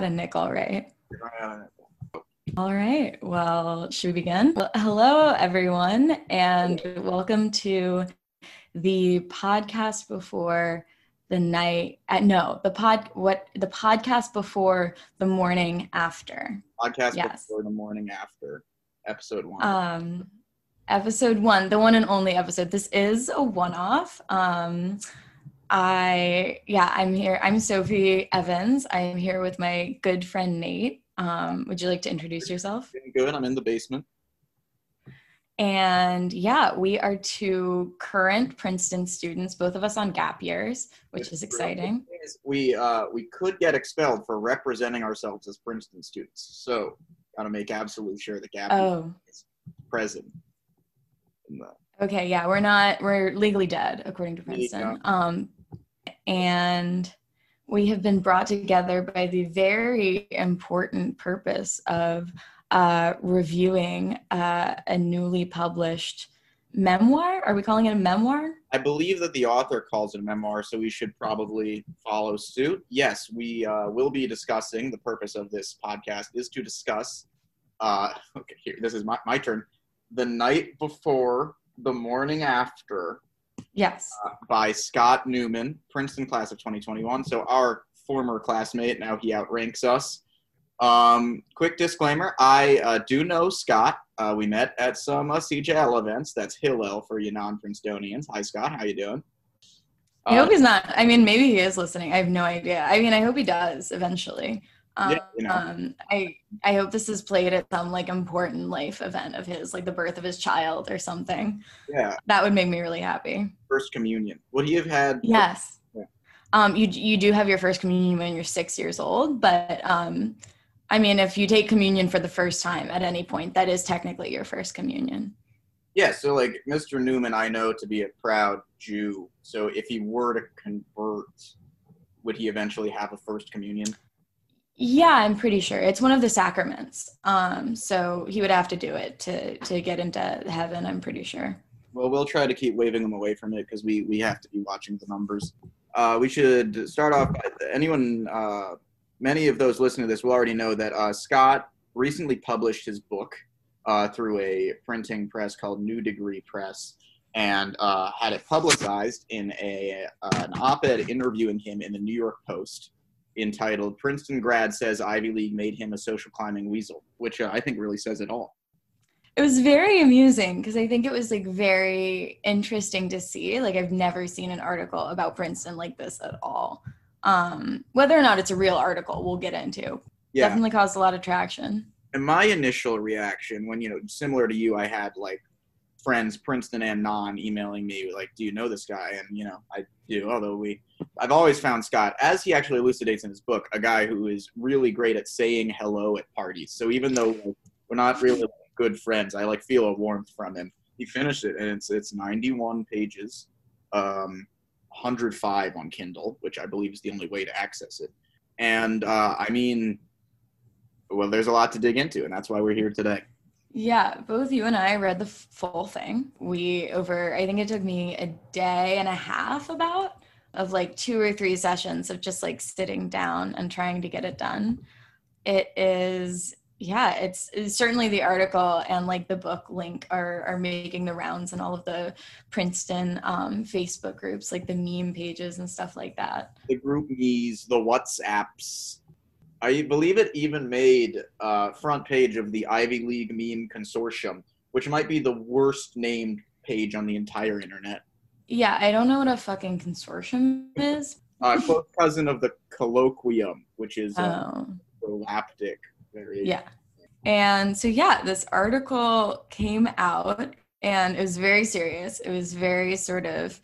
had a nickel, right? All right. Well, should we begin? Well, hello, everyone, and welcome to the podcast before the night. Uh, no, the pod. What the podcast before the morning after. Podcast Yes. before the morning after episode one. Um, episode one, the one and only episode. This is a one-off. Um, I yeah, I'm here. I'm Sophie Evans. I am here with my good friend Nate. Um, would you like to introduce yourself? Good. I'm in the basement. And yeah, we are two current Princeton students, both of us on gap years, which is exciting. We uh we could get expelled for representing ourselves as Princeton students. So gotta make absolutely sure the gap Oh, is present. the- okay. Yeah, we're not, we're legally dead, according to Princeton. Um, and we have been brought together by the very important purpose of uh, reviewing uh, a newly published memoir. Are we calling it a memoir? I believe that the author calls it a memoir, so we should probably follow suit. Yes, we uh, will be discussing. The purpose of this podcast is to discuss. Uh, okay, here, this is my, my turn. The night before, the morning after, Yes. uh, by Scott Newman, Princeton class of 2021. So our former classmate, now he outranks us. Um, quick disclaimer: I uh, do know Scott. Uh, we met at some uh, CJL events. That's Hillel for you non-Princetonians. Hi, Scott. How you doing? I hope he's not. I mean, maybe he is listening. I have no idea. I mean, I hope he does eventually. Um, Yeah, you know. um, I I hope this is played at some like important life event of his, like the birth of his child or something. yeah, That would make me really happy. first communion. Would he have had? Yes. Yeah. Um, you you do have your first communion when you're six years old, but um, I mean, if you take communion for the first time at any point, that is technically your first communion. Yeah. So like Mr. Newman, I know to be a proud Jew. So if he were to convert, would he eventually have a first communion? Yeah, I'm pretty sure it's one of the sacraments. Um, so he would have to do it to to get into heaven. I'm pretty sure. Well, we'll try to keep waving them away from it because we we have to be watching the numbers. Uh, we should start off. By, anyone, uh, many of those listening to this will already know that uh, Scott recently published his book uh, through a printing press called New Degree Press, and uh, had it publicized in a uh, an op-ed interviewing him in the New York Post, entitled "Princeton grad says Ivy League made him a social climbing weasel," which uh, I think really says it all. It was very amusing because I think it was like very interesting to see. Like I've never seen an article about Princeton like this at all. Um, whether or not it's a real article, we'll get into. Yeah. Definitely caused a lot of traction. and my initial reaction when you know similar to you i had like friends princeton and non emailing me like do you know this guy? And you know i do although we i've always found scott as he actually elucidates in his book a guy who is really great at saying hello at parties. So even though we're not really good friends i like feel a warmth from him. He finished it and it's it's 91 pages um 105 on kindle which i believe is the only way to access it. And uh, i mean well, there's a lot to dig into, and that's why we're here today. Yeah, both you and I read the full thing. We over I think it took me a day and a half about of like two or three sessions of just like sitting down and trying to get it done. It is yeah, it's, it's certainly the article and like the book link are are making the rounds in all of the Princeton um, Facebook groups, like the meme pages and stuff like that. The GroupMe's, the WhatsApps. I believe it even made uh, front page of the Ivy League meme consortium, which might be the worst named page on the entire internet. Yeah, I don't know what a fucking consortium is. Uh, close cousin of the colloquium, which is uh, Oh. variation. Yeah. And so, yeah, this article came out and it was very serious. It was very sort of,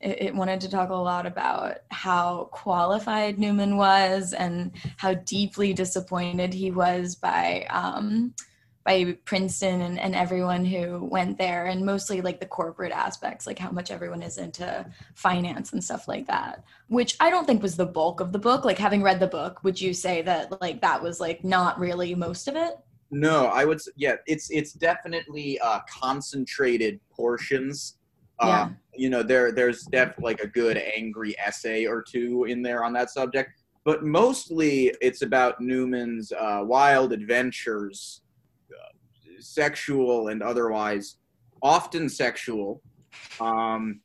it, it wanted to talk a lot about how qualified Newman was and how deeply disappointed he was by, um, by Princeton and, and everyone who went there, and mostly like the corporate aspects, like how much everyone is into finance and stuff like that, which I don't think was the bulk of the book. Like, having read the book, would you say that like that was like not really most of it? No, I would. Yeah, it's it's definitely uh, concentrated portions Yeah. You know, there there's definitely like a good angry essay or two in there on that subject, but mostly it's about Newman's uh, wild adventures, uh, sexual and otherwise, often sexual. Um,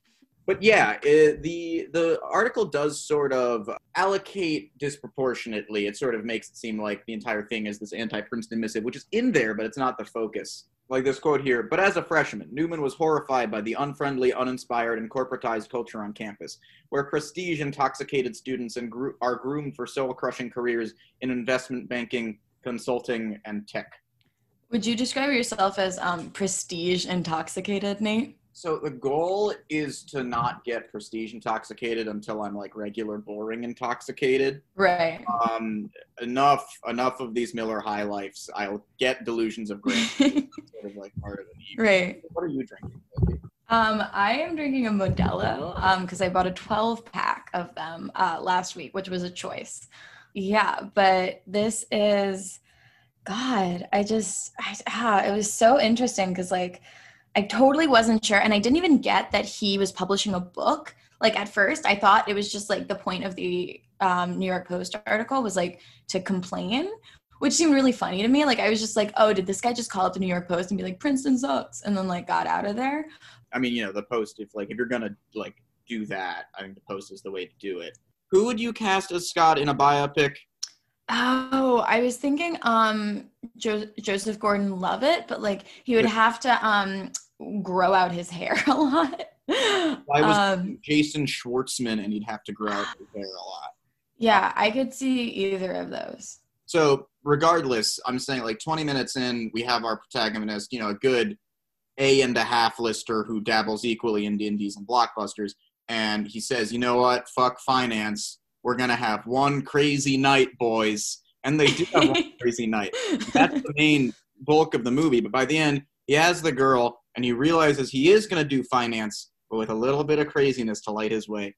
but yeah, it, the the article does sort of allocate disproportionately. It sort of makes it seem like the entire thing is this anti-Princeton missive, which is in there, but it's not the focus. Like this quote here, but as a freshman, Newman was horrified by the unfriendly, uninspired, and corporatized culture on campus, where prestige intoxicated students and gro- are groomed for soul-crushing careers in investment banking, consulting, and tech. Would you describe yourself as um, prestige intoxicated, Nate? So the goal is to not get prestige intoxicated until I'm like regular boring intoxicated. Right. Um, enough enough of these Miller High Lifes. I'll get delusions of grandeur. sort of like part of right. What are you drinking? Um, I am drinking a Modelo because I bought a 12 pack of them uh, last week, which was a choice. Yeah, but this is, God, I just, I, ah, it was so interesting because like I totally wasn't sure, and I didn't even get that he was publishing a book. Like at first, I thought it was just like the point of the um, New York Post article was like to complain, which seemed really funny to me. Like I was just like, oh, did this guy just call up the New York Post and be like Princeton sucks, and then like got out of there? I mean, you know, the Post. If like if you're gonna like do that, I think the Post is the way to do it. Who would you cast as Scott in a biopic? Oh, I was thinking um jo- Joseph Gordon-Levitt, but like he would have to um grow out his hair a lot. Why was um, Jason Schwartzman, and he'd have to grow out his hair a lot. yeah, I could see either of those. So regardless, I'm saying like 20 minutes in, we have our protagonist, you know, a good A and a half lister who dabbles equally in indies and blockbusters, and he says, you know what, fuck finance, we're gonna have one crazy night, boys, and they do have one crazy night. That's the main bulk of the movie, but by the end, he has the girl, and he realizes he is gonna do finance, but with a little bit of craziness to light his way.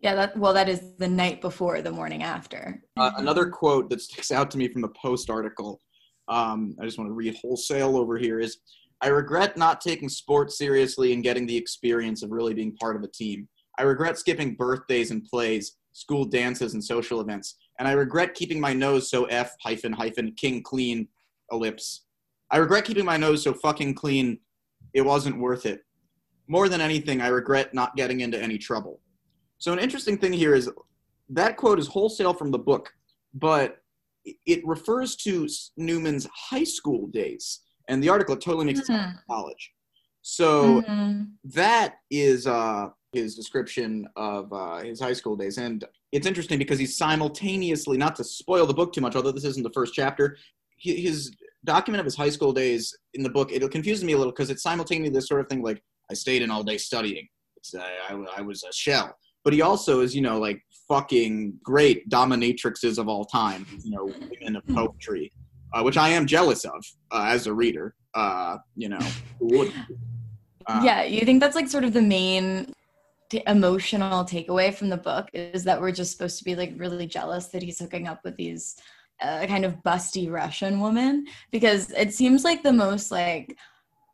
Yeah, that well, that is the night before, the morning after. Uh, another quote that sticks out to me from the Post article, um, I just want to read wholesale over here, is I regret not taking sports seriously and getting the experience of really being part of a team. I regret skipping birthdays and plays, school dances and social events, and I regret keeping my nose so F hyphen hyphen king clean ellipse. I regret keeping my nose so fucking clean, it wasn't worth it. More than anything, I regret not getting into any trouble. So, an interesting thing here is that quote is wholesale from the book, but it refers to Newman's high school days, and the article totally makes it sound like college. So Mhm. that is uh, his description of uh, his high school days, and it's interesting because he's simultaneously not to spoil the book too much, although this isn't the first chapter. His document of his high school days in the book it confuses me a little because it's simultaneously this sort of thing like I stayed in all day studying. Uh, I, I was a shell but he also is, you know, like fucking great dominatrixes of all time, you know, women of poetry, uh, which I am jealous of uh, as a reader. Uh, you know? Uh, yeah, you think that's like sort of the main t- emotional takeaway from the book is that we're just supposed to be like really jealous that he's hooking up with these uh, kind of busty Russian woman because it seems like the most like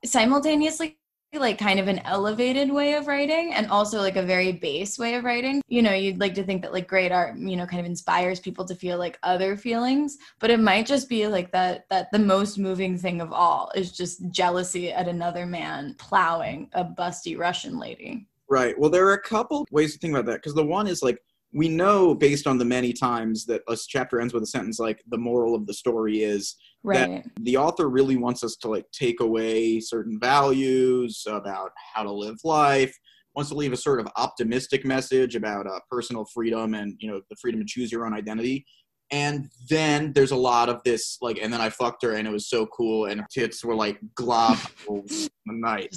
simultaneously like kind of an elevated way of writing and also like a very base way of writing. You know, you'd like to think that like great art, you know, kind of inspires people to feel like other feelings, but it might just be like that that the most moving thing of all is just jealousy at another man plowing a busty Russian lady. Right. Well, there are a couple ways to think about that because the one is like we know based on the many times that a chapter ends with a sentence like the moral of the story is Right. the author really wants us to like take away certain values about how to live life wants to leave a sort of optimistic message about uh, personal freedom and you know the freedom to choose your own identity and then there's a lot of this like and then i fucked her and it was so cool and her tits were like globs in the night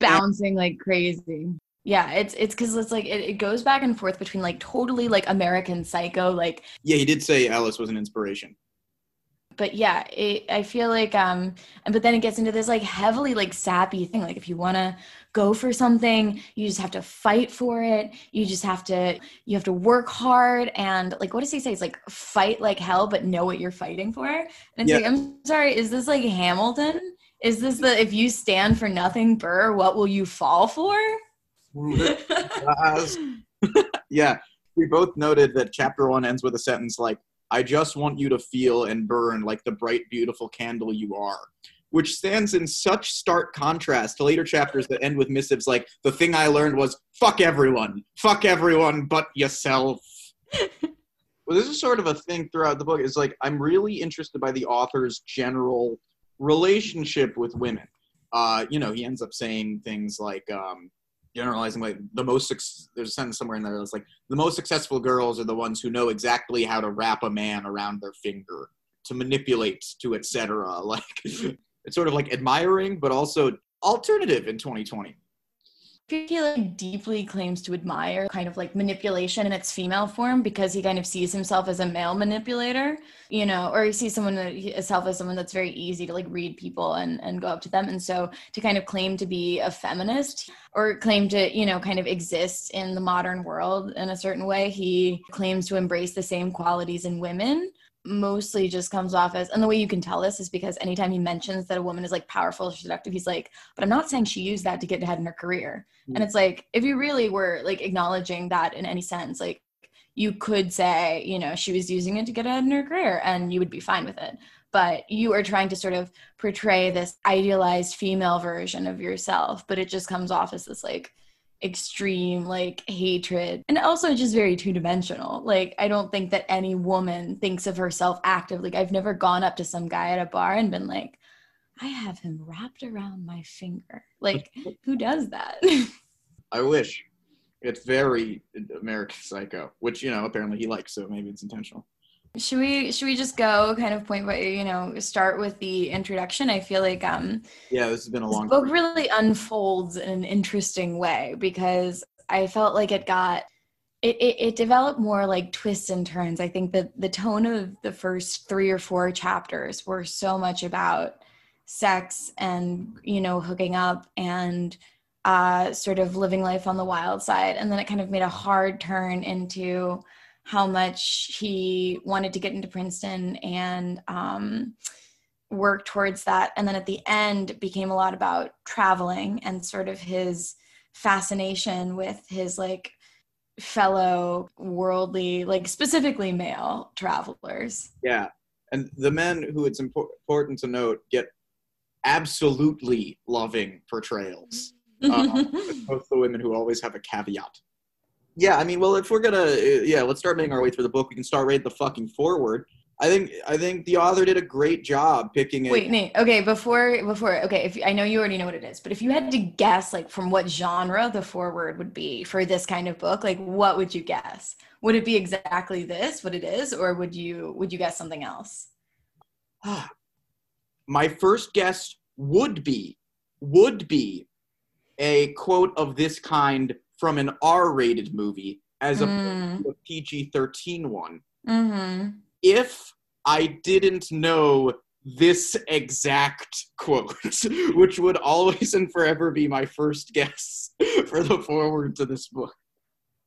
Bouncing like crazy. Yeah, it's it's because it's like it, it goes back and forth between like totally like American Psycho, like yeah he did say Ellis was an inspiration. But yeah it, i feel like um and but then it gets into this like heavily like sappy thing like if you want to go for something you just have to fight for it. You just have to you have to work hard and like what does he say? It's like fight like hell but know what you're fighting for? And it's Yeah. like i'm sorry is this like hamilton? Is this the if you stand for nothing burr what will you fall for yeah, we both noted that chapter one ends with a sentence like, I just want you to feel and burn like the bright, beautiful candle you are. Which stands in such stark contrast to later chapters that end with missives like, the thing I learned was, fuck everyone. Fuck everyone but yourself. well, this is sort of a thing throughout the book. Is like, I'm really interested by the author's general relationship with women. Uh, you know, he ends up saying things like, um, generalizing like the most there's a sentence somewhere in there that's like the most successful girls are the ones who know exactly how to wrap a man around their finger to manipulate to etc like it's sort of like admiring but also alternative in 2020 he like deeply claims to admire kind of like manipulation in its female form because he kind of sees himself as a male manipulator you know or he sees someone uh, that himself as someone that's very easy to like read people and and go up to them. And so to kind of claim to be a feminist or claim to you know kind of exist in the modern world in a certain way he claims to embrace the same qualities in women mostly just comes off as and the way you can tell this is because anytime he mentions that a woman is like powerful or seductive he's like but i'm not saying she used that to get ahead in her career mm-hmm. and it's like if you really were like acknowledging that in any sense like you could say you know she was using it to get ahead in her career and you would be fine with it but you are trying to sort of portray this idealized female version of yourself but it just comes off as this like extreme like hatred. And also just very two-dimensional. Like i don't think that any woman thinks of herself actively like, i've never gone up to some guy at a bar and been like i have him wrapped around my finger. Like who does that? I wish. It's very american psycho which you know apparently he likes so maybe it's intentional should we should we just go kind of point by you know start with the introduction? I feel like um yeah, this has been a long book really unfolds in an interesting way because I felt like it got it, it, it developed more like twists and turns. I think that the tone of the first three or four chapters were so much about sex and you know hooking up and uh, sort of living life on the wild side, and then it kind of made a hard turn into how much he wanted to get into Princeton and um, work towards that. And then at the end, became a lot about traveling and sort of his fascination with his like fellow worldly, like specifically male travelers. Yeah. And the men who it's important to note get absolutely loving portrayals. Um, both the women who always have a caveat yeah, I mean, well, if we're gonna, uh, yeah, let's start making our way through the book. We can start right the fucking foreword. I think I think the author did a great job picking it. Wait, Nate. Okay, before before okay, if I know you already know what it is, but if you had to guess, like from what genre the foreword would be for this kind of book, like what would you guess? Would it be exactly this, what it is, or would you would you guess something else? My first guess would be would be a quote of this kind from an R-rated movie as mm. a PG-13 one. Mm-hmm. If I didn't know this exact quote, which would always and forever be my first guess for the foreword to this book.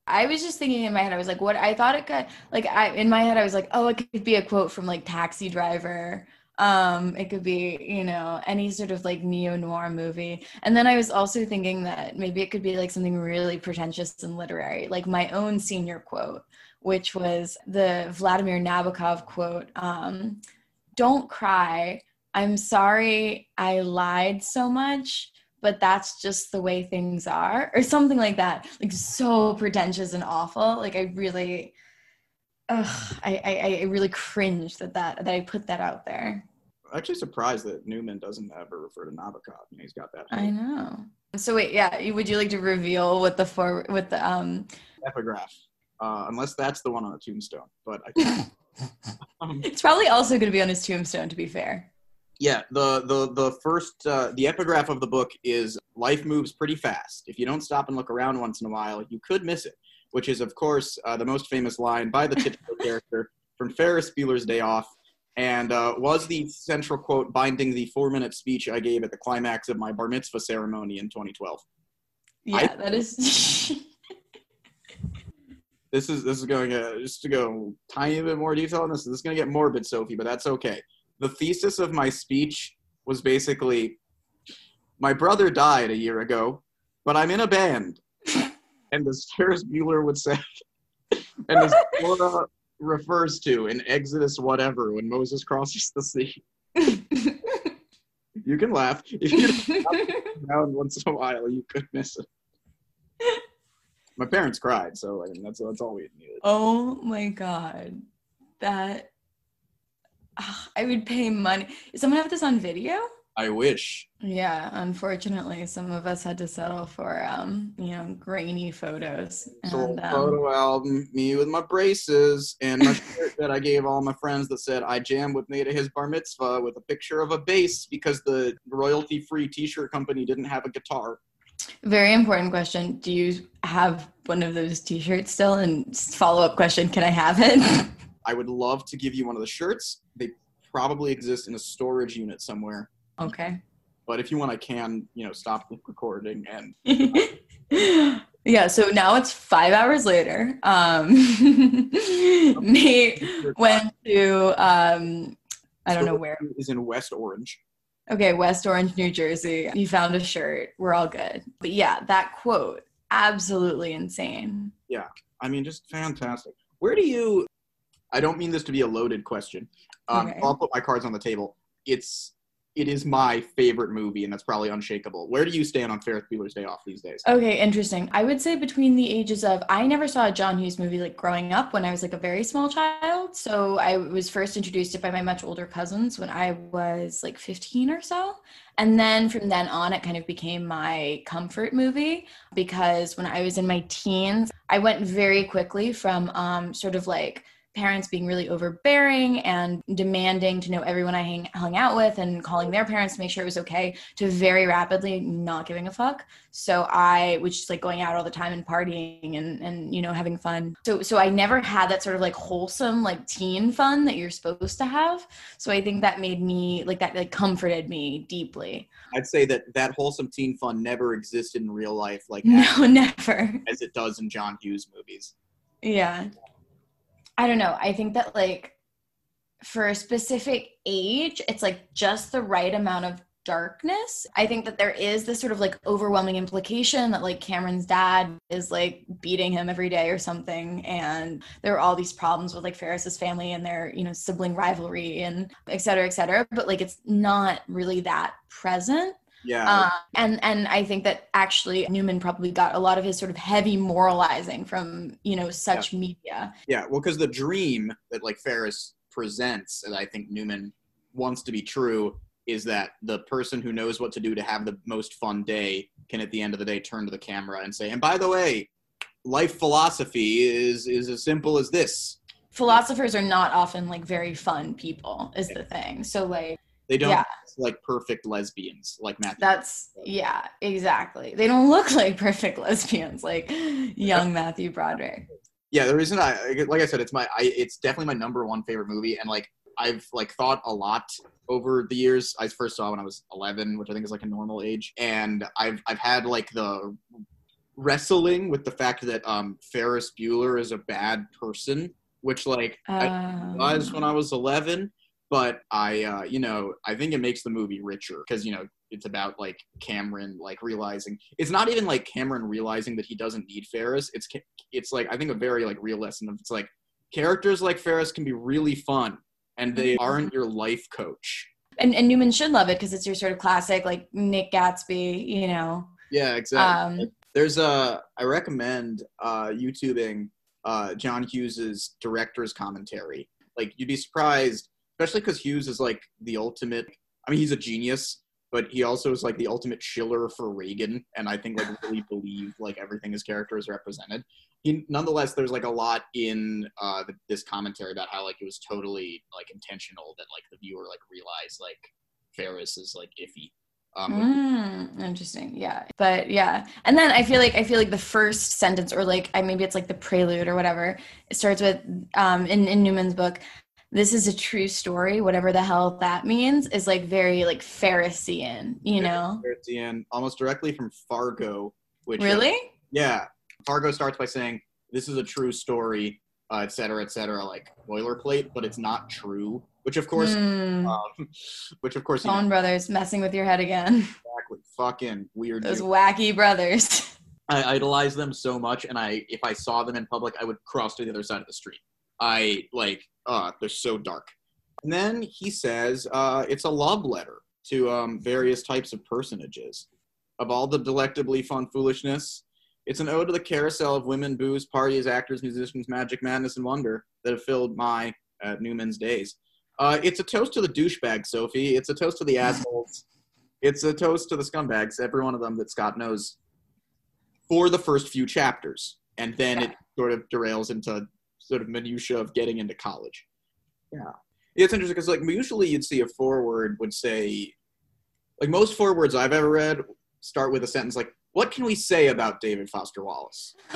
I was just thinking in my head, I was like, what I thought it could like I in my head I was like, oh, it could be a quote from like Taxi Driver um, it could be, you know, any sort of like neo noir movie. And then I was also thinking that maybe it could be like something really pretentious and literary, like my own senior quote, which was the Vladimir Nabokov quote um, Don't cry. I'm sorry I lied so much, but that's just the way things are, or something like that. Like so pretentious and awful. Like I really. Ugh, I, I, I really cringe that, that that I put that out there actually surprised that Newman doesn't ever refer to Nabokov. You know, he's got that. I know. So wait, yeah, would you like to reveal what the for with the um epigraph? Uh, unless that's the one on the tombstone, but I um, it's probably also going to be on his tombstone. To be fair. Yeah, the the the first uh, the epigraph of the book is life moves pretty fast. If you don't stop and look around once in a while, you could miss it. Which is, of course, uh, the most famous line by the titular character from Ferris Bueller's Day Off, and uh, was the central quote binding the four minute speech I gave at the climax of my bar mitzvah ceremony in 2012. Yeah, I, that is. this is this is going to just to go tiny bit more detail on this. This is going to get morbid, Sophie, but that's okay. The thesis of my speech was basically, my brother died a year ago, but I'm in a band. and as Ferris Bueller would say, and as Flora refers to in Exodus whatever when Moses crosses the sea. You can laugh. If you around once in a while, you could miss it. My parents cried, so I mean that's that's all we needed. oh my god. That Ah, I would pay money. Does someone have this on video? I wish. Yeah, unfortunately, some of us had to settle for, um, you know, grainy photos. So And, um, photo album, me with my braces and my shirt that I gave all my friends that said I jammed with Nate at his bar mitzvah with a picture of a bass because the royalty free T-shirt company didn't have a guitar. very important question. Do you have one of those T-shirts still? And follow up question: Can I have it? I would love to give you one of the shirts. They probably exist in a storage unit somewhere. Okay. But if you want, I can, you know, stop the recording and yeah. So now it's five hours later. Um, Nate went to um, I don't know where. is in West Orange. Okay, West Orange, New Jersey. You found a shirt. We're all good. But yeah, that quote, absolutely insane. Yeah. I mean, just fantastic. Where do you? I don't mean this to be a loaded question. Um, Okay. I'll put my cards on the table. It's it is my favorite movie, and that's probably unshakable. Where do you stand on Ferris Bueller's Day Off these days? Okay, interesting. I would say between the ages of I never saw a John Hughes movie like growing up when I was like a very small child. So I was first introduced to it by my much older cousins when I was like 15 or so. And then from then on it kind of became my comfort movie because when I was in my teens, I went very quickly from um sort of like parents being really overbearing and demanding to know everyone I hang, hung out with and calling their parents to make sure it was okay to very rapidly not giving a fuck. So I was just like going out all the time and partying and and you know having fun. So so I never had that sort of like wholesome like teen fun that you're supposed to have. So I think that made me like that like comforted me deeply. I'd say that that wholesome teen fun never existed in real life, like No, never. as it does in John Hughes movies. Yeah. I don't know. I think that like for a specific age, it's like just the right amount of darkness. I think that there is this sort of like overwhelming implication that like Cameron's dad is like beating him every day or something and there are all these problems with like Ferris's family and their, you know, sibling rivalry and et cetera, et cetera. But like it's not really that present. Yeah, Uh, and and I think that actually Newman probably got a lot of his sort of heavy moralizing from you know such media. yeah. Well, because the dream that like Ferris presents, and I think Newman wants to be true, is that the person who knows what to do to have the most fun day can, at the end of the day, turn to the camera and say, "And by the way, life philosophy is is as simple as this." Philosophers are not often like very fun people, is the thing. So like They don't Yeah. like perfect lesbians like Matthew. that's yeah, exactly. They don't look like perfect lesbians like young Matthew Broderick. yeah the reason i like i said it's my I, it's definitely my number one favorite movie and like i've like thought a lot over the years i first saw it when i was 11 which i think is like a normal age and i've i've had like the wrestling with the fact that um ferris bueller is a bad person which like i Um, was when i was 11 but i uh you know i think it makes the movie richer because you know it's about like cameron like realizing it's not even like cameron realizing that he doesn't need ferris. It's it's like i think a very like real lesson of it's like characters like ferris can be really fun and they aren't your life coach. And, and Newman should love it because it's your sort of classic like Nick Gatsby, you know. yeah exactly. Um, there's a i recommend uh youtubing uh john hughes's director's commentary. Like you'd be surprised especially because hughes is like the ultimate i mean he's a genius but he also is like the ultimate chiller for reagan and i think like really believe like everything his character is represented he, nonetheless there's like a lot in uh th- this commentary about how like it was totally like intentional that like the viewer like realized like ferris is like iffy um, Mm, interesting. Yeah. But yeah. And then I feel like I feel like the first sentence or like I maybe it's like the prelude or whatever. It starts with um in, in Newman's book, this is a true story, whatever the hell that means, is like very like Pharisaian, you know? at the almost directly from Fargo. Which uh, Really? yeah, Fargo starts by saying this is a true story, uh, et cetera, et cetera, like boilerplate, but it's not true. Which of course, Hmm. um, which of course, you know, brothers messing with your head again. exactly, fucking weird. Those dude. wacky brothers. I idolize them so much, and I if I saw them in public, I would cross to the other side of the street. I like, uh, they're so dark. And then he says uh, it's a love letter to um, various types of personages. Of all the delectably fun foolishness, it's an ode to the carousel of women, booze, parties, actors, musicians, magic, madness, and wonder that have filled my uh, Newman's days. Uh, it's a toast to the douchebag, Sophie. It's a toast to the assholes. It's a toast to the scumbags, every one of them that Scott knows, for the first few chapters. And then Yeah. it sort of derails into sort of minutia of getting into college. Yeah. It's interesting because, like, usually you'd see a foreword would say, like, most forewords I've ever read start with a sentence like, What can we say about David Foster Wallace?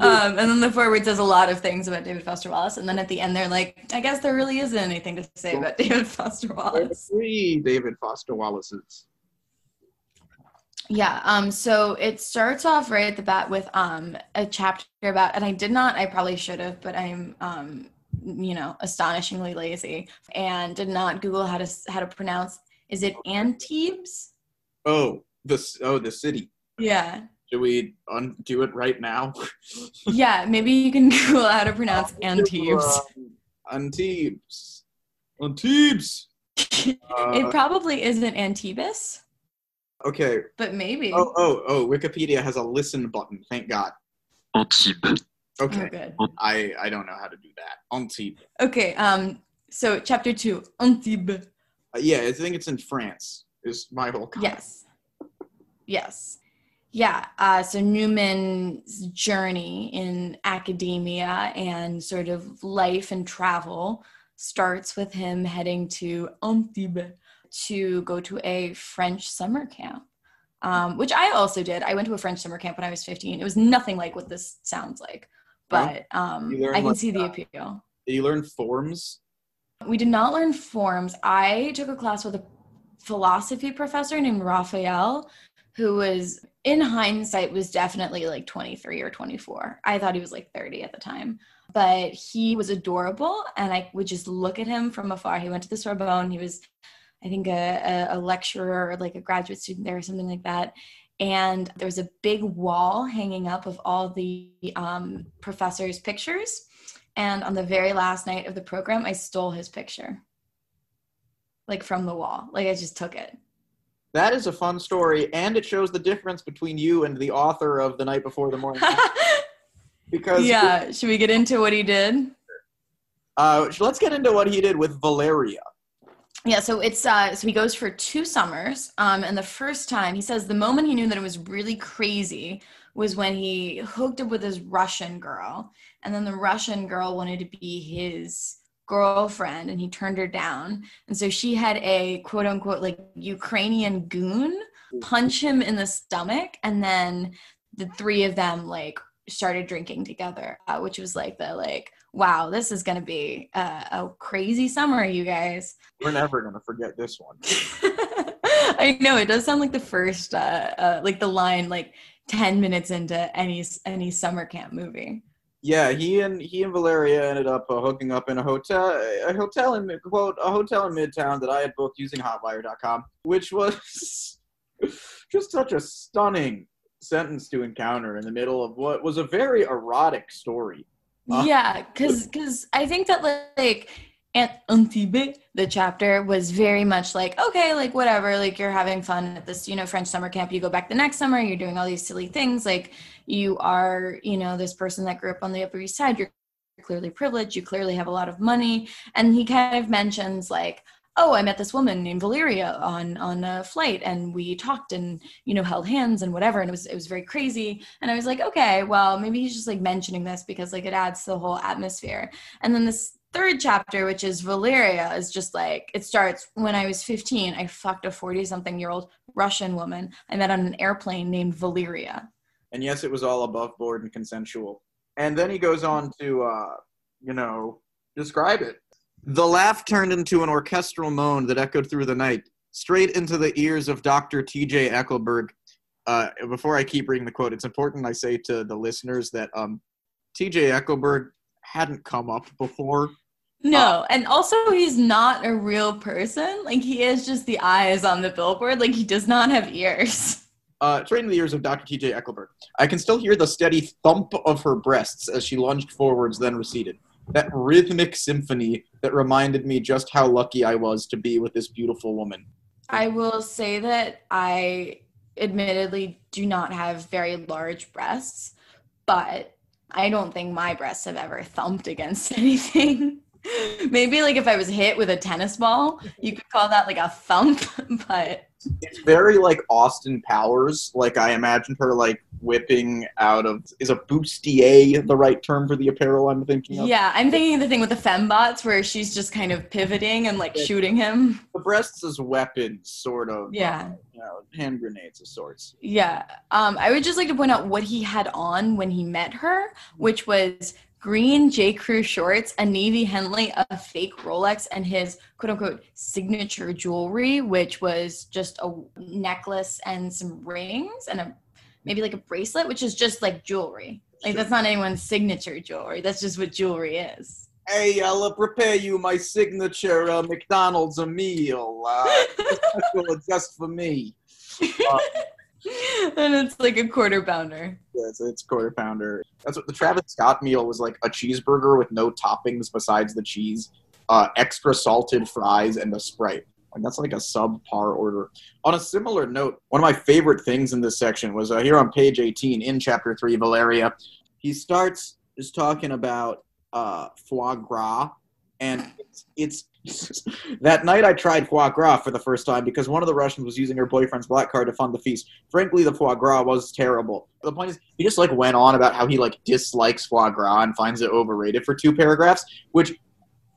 um, and then the foreword says a lot of things about David Foster Wallace, and then at the end they're like, I guess there really isn't anything to say about David Foster Wallace. Three David Foster Wallaces. Yeah. Um. So it starts off right at the bat with um a chapter about, and I did not. I probably should have, but I'm um you know astonishingly lazy and did not Google how to how to pronounce. Is it Antibes? Oh, the oh the city. Yeah. Should we undo it right now? Yeah. Maybe you can Google how to pronounce Antibes. Um, Antibes. Antibes. it Uh, probably isn't Antibes, okay. but maybe. Oh, oh, oh. Wikipedia has a listen button. Thank God. Antibes. Oh, Okay. good. I I don't know how to do that. Antibes. Okay. Um. So chapter two, Antibes. Uh, yeah, I think it's in France. Is my whole comment. Yes. Yes. Yeah. Uh, so Newman's journey in academia and sort of life and travel starts with him heading to Antibes to go to a French summer camp, um, which I also did. I went to a French summer camp when I was 15. It was nothing like what this sounds like, but um, I can see the appeal. Did you learn forms? We did not learn forms. I took a class with a philosophy professor named Raphael, who was, in hindsight, was definitely like 23 or 24. I thought he was like 30 at the time. But he was adorable, and I would just look at him from afar. He went to the Sorbonne. He was, I think, a, a, lecturer or like a graduate student there or something like that. And there was a big wall hanging up of all the um, professors' pictures. And on the very last night of the program, I stole his picture, like from the wall. Like I just took it. That is a fun story, and it shows the difference between you and the author of The Night Before the Morning. because yeah. Should we get into what he did? uh, let's get into what he did with Valeria. Yeah. So it's uh, so he goes for two summers. Um, and the first time he says the moment he knew that it was really crazy was when he hooked up with this Russian girl, and then the Russian girl wanted to be his girlfriend and he turned her down and so she had a quote unquote like ukrainian goon punch him in the stomach and then the three of them like started drinking together uh, which was like the like wow this is gonna be uh, a crazy summer you guys We're never gonna forget this one. i know it does sound like the first uh, uh like the line like 10 minutes into any any summer camp movie Yeah, he and he and Valeria ended up uh, hooking up in a hotel, a hotel in Mid- quote a hotel in Midtown that I had booked using Hotwire.com, which was just such a stunning sentence to encounter in the middle of what was a very erotic story. Yeah because because i think that like Aunt Antibes, the chapter was very much like okay like whatever like you're having fun at this you know french summer camp you go back the next summer you're doing all these silly things like you are you know this person that grew up on the upper east side you're clearly privileged you clearly have a lot of money and he kind of mentions like oh i met this woman named valeria on on a flight and we talked and you know held hands and whatever and it was it was very crazy and i was like okay well maybe he's just like mentioning this because like it adds to the whole atmosphere and then this third chapter which is valeria is just like it starts when i was 15 i fucked a 40 something year old russian woman i met on an airplane named valeria And yes, it was all above board and consensual. And then he goes on to, uh, you know, describe it. The laugh turned into an orchestral moan that echoed through the night, straight into the ears of Dr. T.J. Eckleburg. Uh, before I keep reading the quote, it's important I say to the listeners that um, T.J. Eckleburg hadn't come up before No, and also he's not a real person. Like he is just the eyes on the billboard. Like he does not have ears. Uh, straight into the ears of Dr. T.J. Eckleburg. I can still hear the steady thump of her breasts as she lunged forwards, then receded. That rhythmic symphony that reminded me just how lucky I was to be with this beautiful woman. I will say that I admittedly do not have very large breasts, but I don't think my breasts have ever thumped against anything. Maybe like if I was hit with a tennis ball, you could call that like a thump, but It's very like Austin Powers. Like I imagined her like whipping out of is a bustier the right term for the apparel I'm thinking of? yeah, I'm thinking of the thing with the fembots where she's just kind of pivoting and like shooting him. The breasts as weapons, sort of. Yeah. You know, hand grenades of sorts. Yeah. Um, I would just like to point out what he had on when he met her, which was green J. Crew shorts, a navy Henley, a fake Rolex, and his quote unquote signature jewelry, which was just a necklace and some rings and a maybe like a bracelet, which is just like jewelry. Like that's not anyone's signature jewelry. That's just what jewelry is. Hey, I'll uh, prepare you my signature uh, McDonald's a meal. Uh, special just for me. Uh, and it's like a quarter pounder. It's, it's quarter pounder. That's what the Travis Scott meal was like a cheeseburger with no toppings besides the cheese, uh, extra salted fries, and a Sprite. Like that's like a subpar order. On a similar note, one of my favorite things in this section was uh, here on page 18 in chapter 3, Valeria. He starts is talking about uh, foie gras, and it's, it's that night I tried foie gras for the first time because one of the Russians was using her boyfriend's black card to fund the feast. Frankly, the foie gras was terrible. The point is, he just like went on about how he like dislikes foie gras and finds it overrated for two paragraphs, which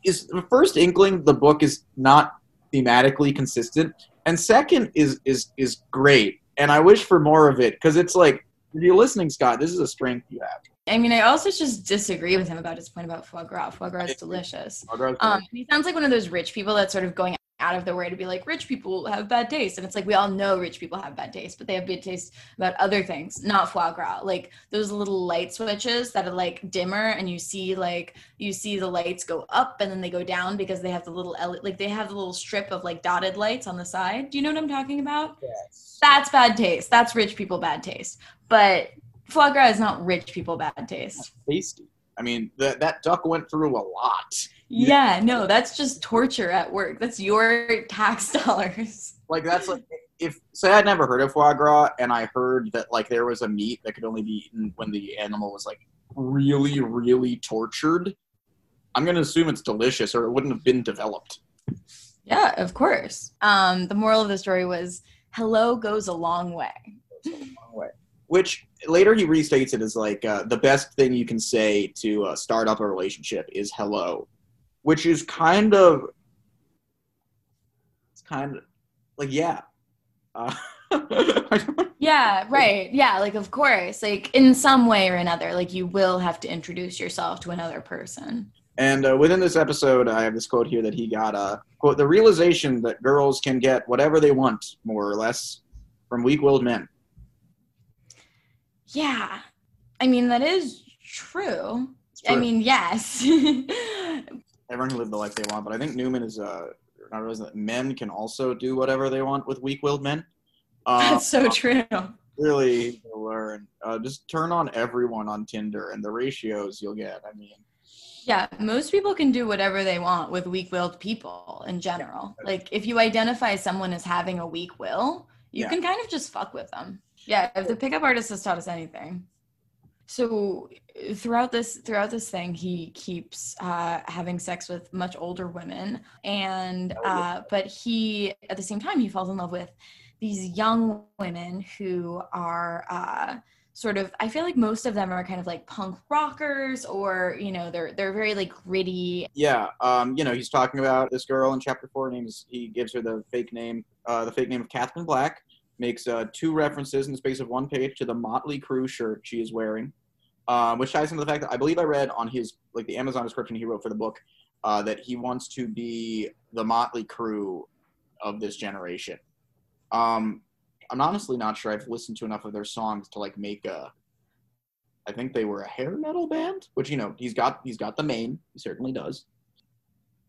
is the first inkling the book is not thematically consistent, and second is is is great. And I wish for more of it because it's like you're listening, Scott, this is a strength you have. I mean, I also just disagree with him about his point about foie gras. Foie gras is delicious. Foie gras Um, he sounds like one of those rich people that's sort of going out of their way to be like, rich people have bad taste. And it's like, we all know rich people have bad taste, but they have bad taste about other things, not foie gras. Like those little light switches that are like dimmer and you see like, you see the lights go up and then they go down because they have the little, like they have the little strip of like dotted lights on the side. Do you know what I'm talking about? Yes. That's bad taste. That's rich people bad taste. But foie gras is not rich people bad taste. tasty. I mean, that that duck went through a lot. Yeah, no, that's just torture at work. That's your tax dollars. Like that's like if say I'd never heard of foie gras and I heard that like there was a meat that could only be eaten when the animal was like really, really tortured. I'm gonna assume it's delicious or it wouldn't have been developed. Yeah, of course. Um, the moral of the story was hello goes a long way. Which later he restates it as like uh, the best thing you can say to uh, start up a relationship is hello, which is kind of it's kind of like yeah. Uh, Yeah, right. Yeah, like of course. Like in some way or another, like you will have to introduce yourself to another person. And uh, within this episode, I have this quote here that he got uh, quote, the realization that girls can get whatever they want, more or less, from weak willed men. Yeah. I mean that is true. It's I mean, yes. everyone can live the life they want, but I think Newman is uh, not realizing that men can also do whatever they want with weak willed men. Uh, That's so true. really learn. Uh, just turn on everyone on Tinder and the ratios you'll get. I mean, Yeah, most people can do whatever they want with weak-willed people in general. Like if you identify someone as having a weak will, you Yeah. can kind of just fuck with them. Yeah, if the pickup artist has taught us anything. So throughout this throughout this thing, he keeps uh, having sex with much older women, and Oh, uh, but he at the same time he falls in love with these young women who are uh, sort of i feel like most of them are kind of like punk rockers or you know they're they're very like gritty yeah, um, you know, he's talking about this girl in chapter four. Names he gives her the fake name, uh, the fake name of Catherine Black. Makes uh, two references in the space of one page to the Motley Crue shirt she is wearing, um, which ties into the fact that I believe I read on his like the Amazon description he wrote for the book uh, that he wants to be the Motley Crue of this generation. Um, I'm honestly not sure I've listened to enough of their songs to like make a. I think they were a hair metal band, which you know he's got he's got the main, he certainly does.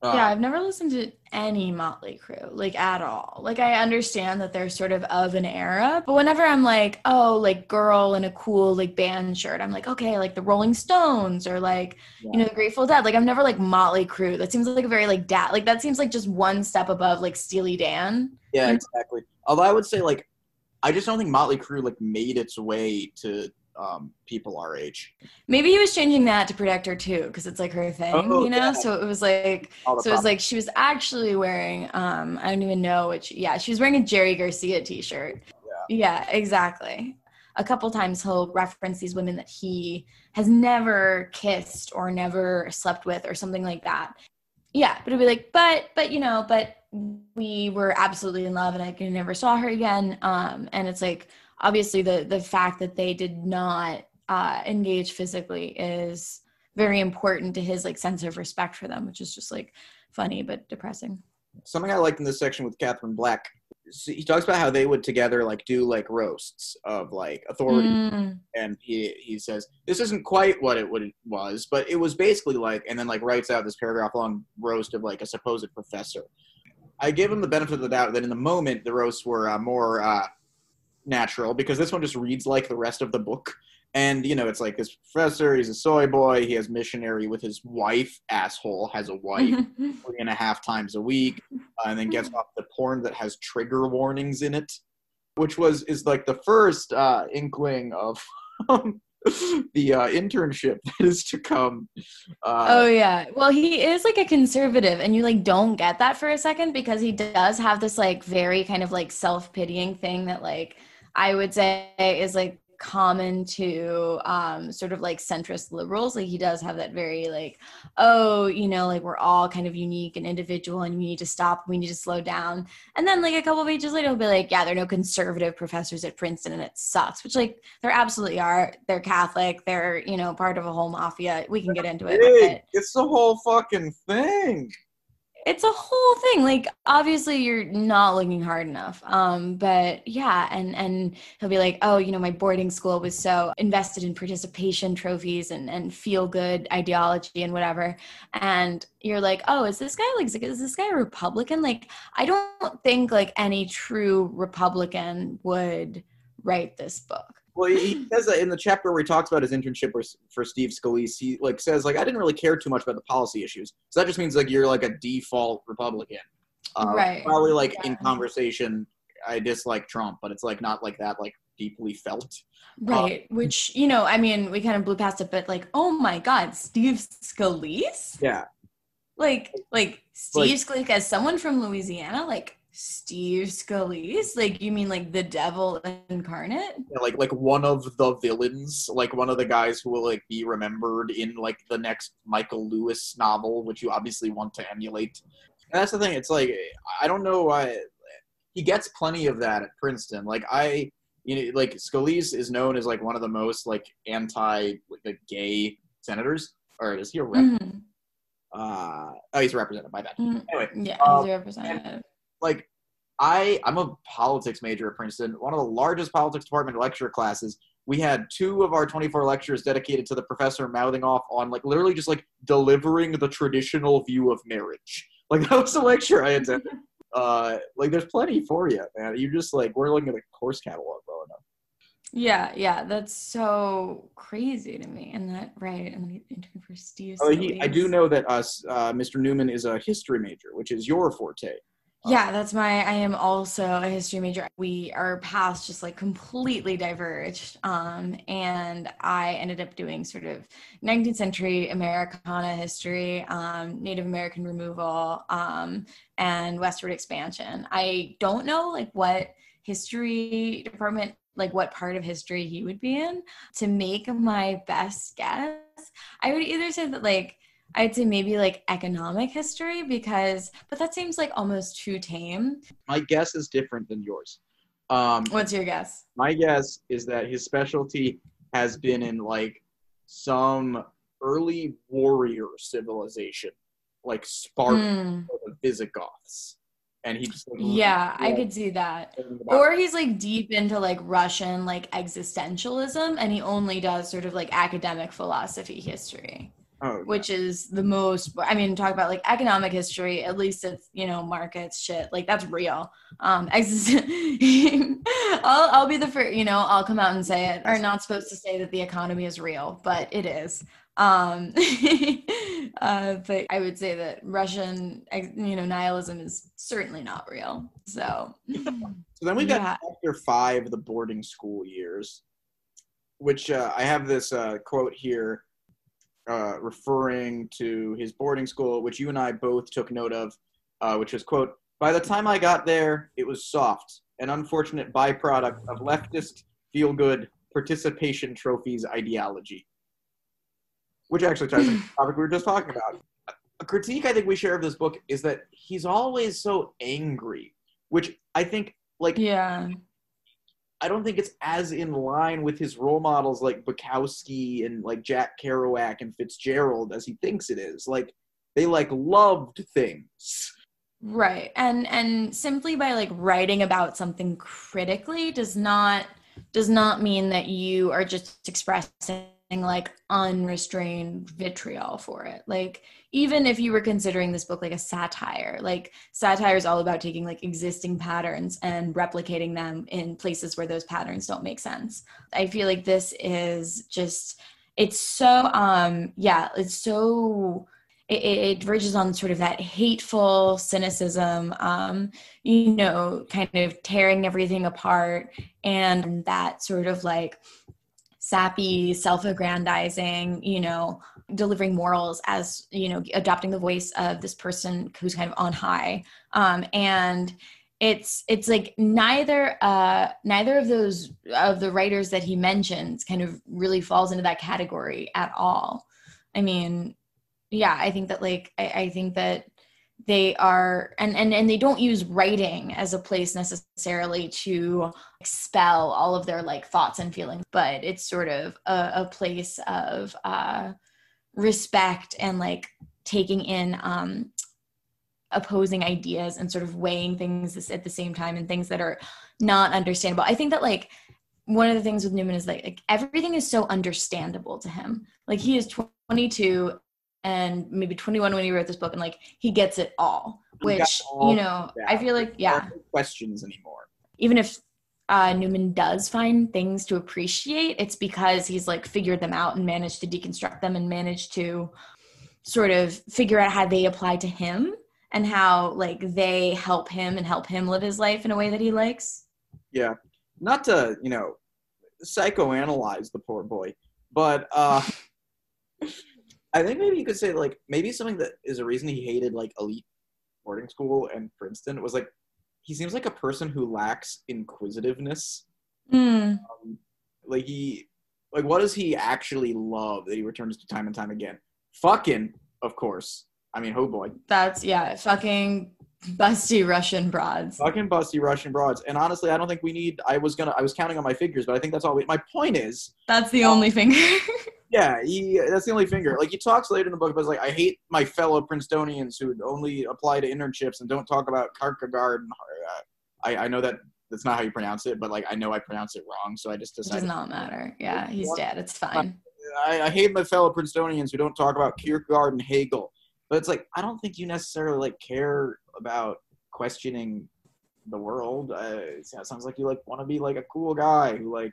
Uh, yeah, I've never listened to any Motley Crue, like at all. Like I understand that they're sort of of an era, but whenever I'm like, oh, like girl in a cool like band shirt, I'm like, okay, like the Rolling Stones or like Yeah. you know the Grateful Dead. Like I'm never like Motley Crue. That seems like a very like dad. Like that seems like just one step above like Steely Dan. Yeah, exactly. Although I would say like I just don't think Motley Crue like made its way to um, people our age. Maybe he was changing that to Protect Her too, because it's like her thing, Oh, you know. yeah. So it was like so it was like she was actually wearing um I don't even know which yeah, she was wearing a Jerry Garcia t-shirt. Yeah. exactly. A couple times he'll reference these women that he has never kissed or never slept with or something like that. Yeah, but it'd be like, but but you know, but we were absolutely in love and I never saw her again. Um and it's like obviously the the fact that they did not uh engage physically is very important to his like sense of respect for them, which is just like funny but depressing. something I liked in this section with Catherine Black. He talks about how they would together like do like roasts of like authority, Mm. and he he says this isn't quite what it would was, but it was basically like, and then like writes out this paragraph long roast of like a supposed professor. I give him the benefit of the doubt that in the moment the roasts were uh, more uh, natural because this one just reads like the rest of the book. And you know, it's like this professor. He's a soy boy. He has missionary with his wife. Asshole has a wife three and a half times a week, uh, and then gets off the porn that has trigger warnings in it, which was is like the first uh, inkling of the uh, internship that is to come. Uh, Oh yeah. Well, he is like a conservative and you like don't get that for a second because he does have this like very kind of like self-pitying thing that like I would say is like common to um sort of like centrist liberals. Like he does have that very like oh you know like we're all kind of unique and individual and we need to stop we need to slow down. And then like a couple pages later he'll be like yeah there are no conservative professors at princeton and it sucks which like there absolutely are. They're catholic. They're you know part of a whole mafia. We can get into it it's the whole fucking thing. It's a whole thing like obviously you're not looking hard enough um but yeah and and he'll be like oh you know my boarding school was so invested in participation trophies and and feel good ideology and whatever and you're like oh is this guy like is this guy a republican? Like i don't think like any true republican would write this book Well, he says that in the chapter where he talks about his internship for, for Steve Scalise, he like says like I didn't really care too much about the policy issues. So that just means like you're like a default Republican. Uh, Right. Probably like in conversation, I dislike Trump, but it's like not like that like deeply felt. right which you know i mean we kind of blew past it but like oh my god steve scalise Yeah. like like Like- Steve Scalise as someone from Louisiana, like Steve Scalise, like you mean like the devil incarnate? Yeah, like like one of the villains, like one of the guys who will like be remembered in like the next Michael Lewis novel, which you obviously want to emulate. And that's the thing. It's like I don't know why he gets plenty of that at Princeton. Like I, you know, like Scalise is known as like one of the most like anti like gay senators, or is he a rep? Mhm. Uh, oh, he's represented by that. Mhm. Anyway, Yeah, Um, he's a representative. Like I I'm a politics major at Princeton, one of the largest politics department lecture classes. We had two of our 24 lectures dedicated to the professor mouthing off on like literally just like delivering the traditional view of marriage. Like that was the lecture I attended. Uh, like there's plenty for you, man. You just like we're looking at the course catalog well enough. Yeah, yeah, that's so crazy to me. And that right, and then he interned for Steve. Oh, he, I do know that us, uh, Mr. Newman is a history major, which is your forte. Yeah, that's my. I am also a history major. We our paths just like completely diverged, um, and I ended up doing sort of 19th century Americana history, um, Native American removal, um, and westward expansion. I don't know like what history department, like what part of history he would be in. To make my best guess, I would either say that like I'd say maybe like economic history because, but that seems like almost too tame. My guess is different than yours. Um, What's your guess? my guess is that his specialty has been in like some early warrior civilization, like Sparta Hmm. or the Visigoths, and he just like, Yeah, I could see that. Or he's like deep into like Russian like existentialism and he only does sort of like academic philosophy history. Oh, which is the most i mean talk about like economic history at least it's you know markets shit like that's real. Um I'll, I'll be the first you know i'll come out and say it. Are not supposed to say that the economy is real but it is. Um uh but i would say that russian you know nihilism is certainly not real so. So then we got Yeah. chapter five, the boarding school years, which uh, I have this uh, quote here uh, referring to his boarding school, which you and I both took note of, uh, which was quote, by the time I got there, it was soft, an unfortunate byproduct of leftist feel-good participation trophies ideology. Which actually ties into the topic we were just talking about. A critique I think we share of this book is that he's always so angry, which I think like yeah I don't think it's as in line with his role models like Bukowski and like Jack Kerouac and Fitzgerald as he thinks it is. Like they like loved things. Right. And and simply by like writing about something critically does not does not mean that you are just expressing like unrestrained vitriol for it. Like even if you were considering this book like a satire, like satire is all about taking like existing patterns and replicating them in places where those patterns don't make sense. I feel like this is just it's so um yeah, it's so it, it verges on sort of that hateful cynicism, um, you know, kind of tearing everything apart, and that sort of like sappy, self aggrandizing, you know, delivering morals as, you know, adopting the voice of this person who's kind of on high. Um, and it's it's like neither uh neither of those of the writers that he mentions kind of really falls into that category at all i mean yeah i think that like I, I think that they are and, and and they don't use writing as a place necessarily to expel all of their like thoughts and feelings but it's sort of a, a place of uh respect and like taking in um opposing ideas and sort of weighing things at the same time and things that are not understandable. I think that like one of the things with newman is like, like everything is so understandable to him. Like he is 22 and maybe 21 when he wrote this book and like he gets it all which all you know i feel like yeah No questions anymore. even if uh, newman does find things to appreciate it's because he's like figured them out and managed to deconstruct them and managed to sort of figure out how they apply to him and how like they help him and help him live his life in a way that he likes Yeah. Not to, you know, psychoanalyze the poor boy, but uh I think maybe you could say like maybe something that is a reason he hated like elite boarding school and Princeton was like he seems like a person who lacks inquisitiveness. Hmm. Um, like he like what does he actually love that he returns to time and time again? Fucking, of course. I mean, oh boy. that's yeah fucking busty russian broads Fucking busty Russian broads. And honestly, I don't think we need I was gonna I was counting on my figures, but I think that's all we my point is that's the only finger Yeah, he that's the only finger. Like he talks later in the book but it's like I hate my fellow Princetonians who only apply to internships and don't talk about Kierkegaard. And, uh, I I know that that's not how you pronounce it, but like I know I pronounce it wrong, so I just it does not matter yeah he's dead it's fine I, I hate my fellow Princetonians who don't talk about Kierkegaard and Hegel. But it's like I don't think you necessarily like care about questioning the world. Uh, it sounds like you like want to be like a cool guy who like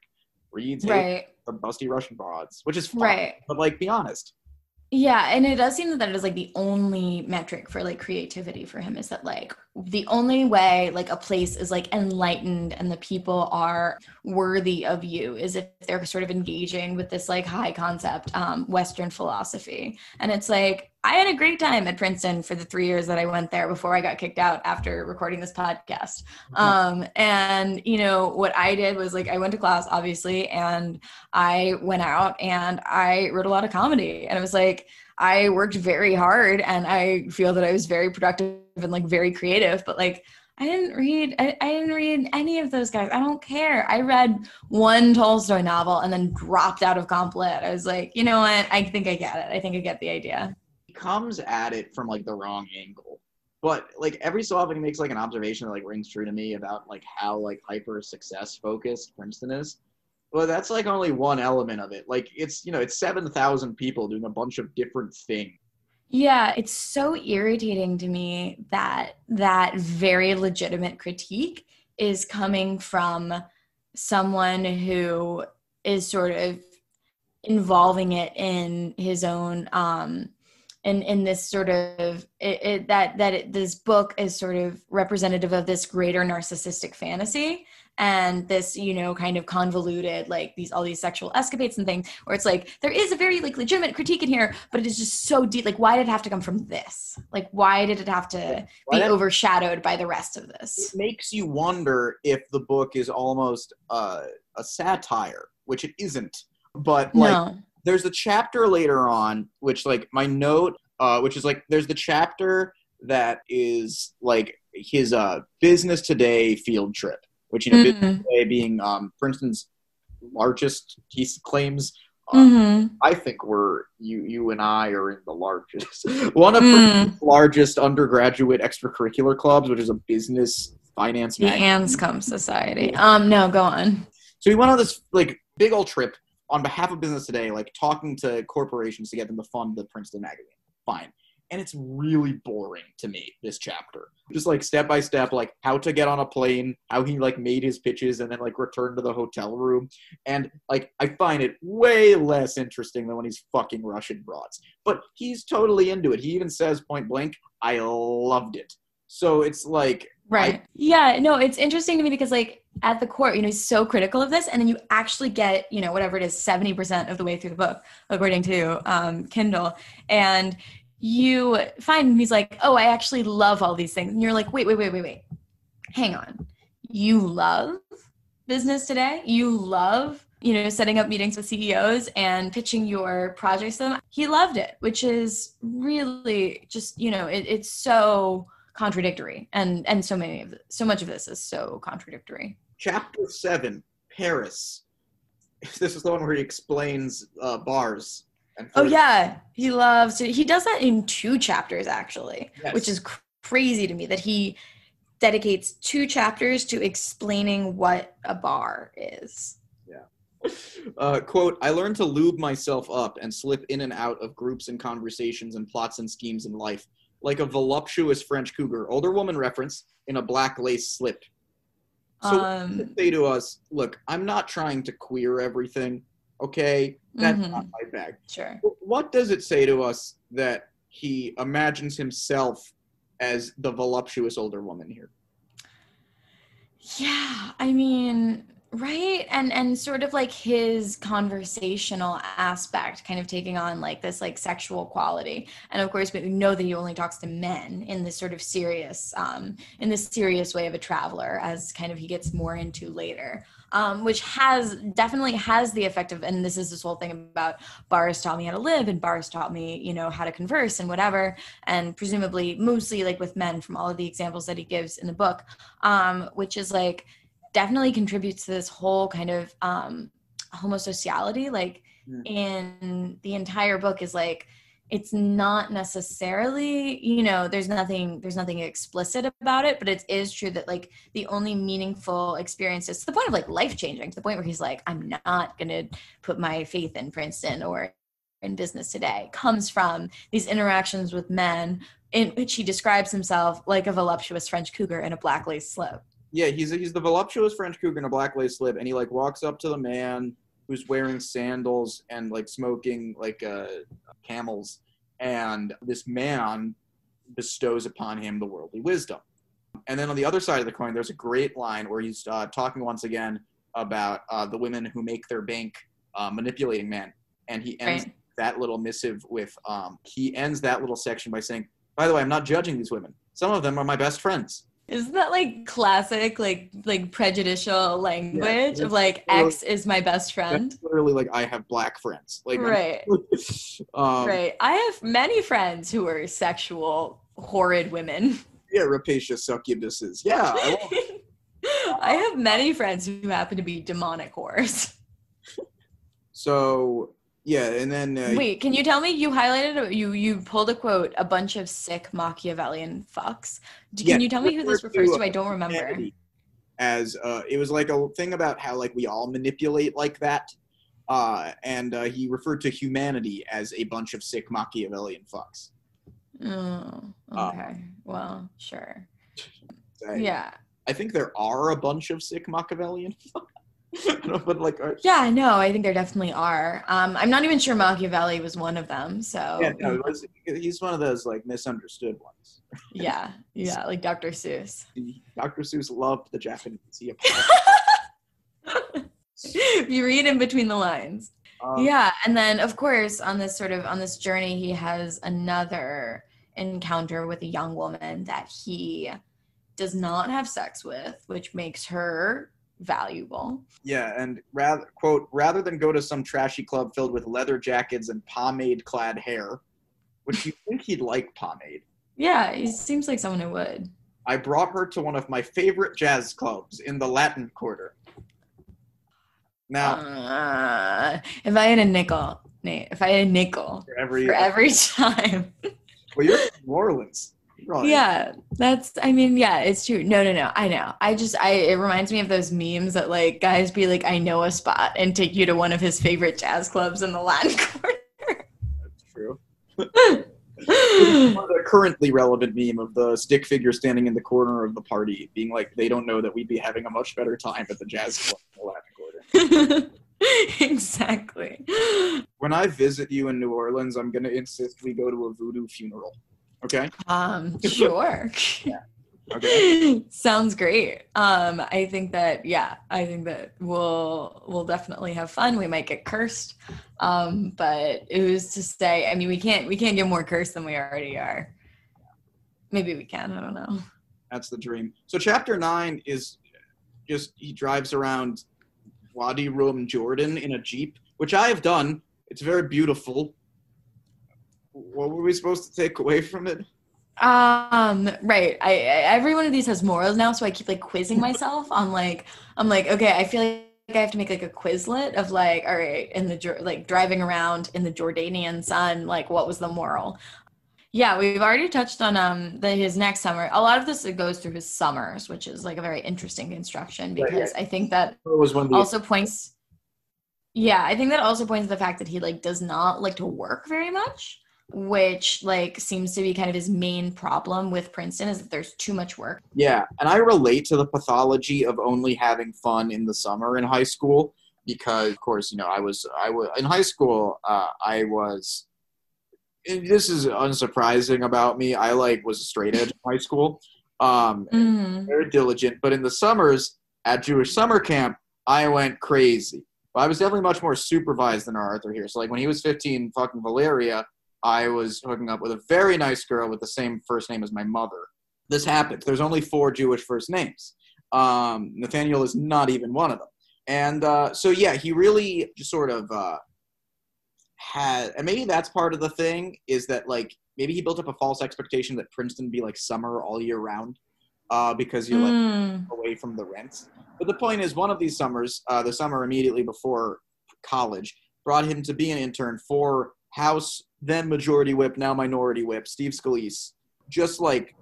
reads right or busty Russian broads, which is fine. right But like, be honest. Yeah, and it does seem that that is like the only metric for like creativity for him is that like the only way like a place is like enlightened and the people are worthy of you is if they're sort of engaging with this like high concept um, Western philosophy. And it's like I had a great time at Princeton for the three years that I went there before I got kicked out after recording this podcast. Um, and you know what I did was like I went to class obviously, and I went out and I wrote a lot of comedy, and it was like I worked very hard, and I feel that I was very productive and like very creative, but like. I didn't read I, I didn't read any of those guys. I don't care. I read one Tolstoy novel and then dropped out of comp lit. I was like, you know what? I think I get it. I think I get the idea. Comes at it from like the wrong angle. But like every so often he makes like an observation that like rings true to me about like how like hyper success focused Princeton is. Well, that's like only one element of it. Like it's you know it's seven thousand people doing a bunch of different things. Yeah, it's so irritating to me that that very legitimate critique is coming from someone who is sort of involving it in his own um in in this sort of it, it that that it, this book is sort of representative of this greater narcissistic fantasy and this you know kind of convoluted like these all these sexual escapades and things where it's like there is a very like legitimate critique in here but it is just so deep like why did it have to come from this? Like why did it have to Why be overshadowed by the rest of It this makes you wonder if the book is almost uh, a satire, which it isn't. But like, no there's a chapter later on which like my note uh which is like there's the chapter that is like his uh business today field trip which you know business Mhm. today being um princeton's largest he claims uh, Mhm. i think we're you you and i are in the largest one of Mm. princeton's largest undergraduate extracurricular clubs which is a business finance the magazine. anscombe society um no go on So he went on this like big old trip on behalf of business today, like talking to corporations to get them to fund the Princeton magazine. Fine. And it's really boring to me, this chapter. Just like step by step, like how to get on a plane, how he like made his pitches and then like returned to the hotel room. And like I find it way less interesting than when he's fucking Russian broads. But he's totally into it. He even says point blank, I loved it. So it's like Right. yeah, no, it's interesting to me because like at the core, you know, he's so critical of this and then you actually get, you know, whatever it is, 70% of the way through the book, according to um, Kindle. And you find he's like, oh, I actually love all these things. And you're like, wait, wait, wait, wait, wait. Hang on. You love business today? You love, you know, setting up meetings with CEOs and pitching your projects to them? He loved it, which is really just, you know, it, it's so contradictory and and so many of so much of this is so contradictory chapter seven, Paris. This is the one where he explains uh, bars. And oh yeah he loves to, he does that in two chapters actually Yes. which is cr- crazy to me that he dedicates two chapters to explaining what a bar is Yeah. Uh, quote, I learned to lube myself up and slip in and out of groups and conversations and plots and schemes in life, like a voluptuous French cougar, older woman reference, in a black lace slip. So um say to us, look, I'm not trying to queer everything, okay? That's Mhm. not my bag. sure What does it say to us that he imagines himself as the voluptuous older woman here? Yeah, I mean, right? And and sort of like his conversational aspect kind of taking on like this like sexual quality. And of course, we know that he only talks to men in this sort of serious um in this serious way of a traveler as kind of he gets more into later. Um, which has definitely has the effect of, and this is this whole thing about bars taught me how to live, and bars taught me, you know, how to converse and whatever, and presumably mostly like with men from all of the examples that he gives in the book um, which is like definitely contributes to this whole kind of um, homosociality. Like Mm. in the entire book is like it's not necessarily you know there's nothing there's nothing explicit about it but it is true that like the only meaningful experiences to the point of like life changing to the point where he's like i'm not gonna put my faith in princeton or in business today comes from these interactions with men in which he describes himself like a voluptuous French cougar in a black lace slip. Yeah, he's he's the voluptuous French cougar in a black lace slip, and he like walks up to the man who's wearing sandals and like smoking like uh, camels, and this man bestows upon him the worldly wisdom. And then on the other side of the coin, there's a great line where he's uh, talking once again about uh, the women who make their bank uh, manipulating men, and he ends Right. that little missive with um, he ends that little section by saying, "By the way, I'm not judging these women. Some of them are my best friends." Isn't that like classic, like like prejudicial language of like X is my best friend? Literally like I have black friends. Like Right, um, right. I have many friends who are sexual, horrid women. Yeah, rapacious succubuses. Yeah. I I have many friends who happen to be demonic whores. so yeah, and then uh, Wait, can you tell me you highlighted you you pulled a quote a bunch of sick Machiavellian fucks? Yeah, Can you tell me who this refers to, to? I don't remember. as uh, it was like a thing about how like we all manipulate like that. Uh, and uh, he referred to humanity as a bunch of sick Machiavellian fucks. Oh, Uh, okay. well, sure. I, Yeah. I think there are a bunch of sick Machiavellian fucks. But like, uh, Yeah, no, I think there definitely are. Um, I'm not even sure Machiavelli was one of them. So yeah, no, it was, he's one of those like misunderstood ones. yeah, yeah, like Dr. Seuss. Dr. Seuss loved the Japanese. He you read in between the lines. um, yeah, and then of course on this sort of on this journey, he has another encounter with a young woman that he does not have sex with, which makes her valuable. Yeah, and rather quote rather than go to some trashy club filled with leather jackets and pomade-clad hair, which you think he'd like pomade. Yeah, he seems like someone who would. I brought her to one of my favorite jazz clubs in the Latin Quarter. Now, Uh, if I had a nickel, Nate, if I had a nickel for every for every time. well, you're from New Orleans. Right. Yeah, that's. I mean, yeah, it's true. No, no, no. I know. I just. I. It reminds me of those memes that like guys be like, "I know a spot," and take you to one of his favorite jazz clubs in the Latin Quarter. That's true. The currently relevant meme of the stick figure standing in the corner of the party, being like, they don't know that we'd be having a much better time at the jazz club in the Latin Quarter. exactly. When I visit you in New Orleans, I'm gonna insist we go to a voodoo funeral. Okay. Um. Sure. Okay. Sounds great. Um, I think that yeah, I think that we'll we'll definitely have fun. We might get cursed. Um, but it was to say, I mean we can't we can't get more cursed than we already are. Maybe we can, I don't know. That's the dream. So chapter nine is just he drives around Wadi Rum, Jordan in a jeep, which I have done. It's very beautiful. What were we supposed to take away from it? Um, right. I, I every one of these has morals now, so I keep like quizzing myself on like I'm like, okay, I feel like I have to make like a Quizlet of like, all right, in the like driving around in the Jordanian sun, like what was the moral? Yeah, we've already touched on um the, his next summer. A lot of this goes through his summers, which is like a very interesting construction Right, because I think that was one of the also points yeah i think that also points to the fact that he like does not like to work very much which like seems to be kind of his main problem with princeton is that there's too much work Yeah, and I relate to the pathology of only having fun in the summer in high school because, of course, you know, I was I was in high school. Uh, I was. and This is unsurprising about me. I like was a straight edge in high school, um, Mhm. very diligent. But in the summers at Jewish summer camp, I went crazy. Well, I was definitely much more supervised than our Arthur here. So, like when he was 15, fucking Valeria, I was hooking up with a very nice girl with the same first name as my mother. This happens. There's only four Jewish first names. Um, Nathaniel is not even one of them. And uh, so, yeah, he really just sort of uh, had, and maybe that's part of the thing is that like maybe he built up a false expectation that Princeton would be like summer all year round uh, because you're like Mm. away from the rents. But the point is, one of these summers, uh, the summer immediately before college, brought him to be an intern for House then Majority Whip, now Minority Whip, Steve Scalise. Just like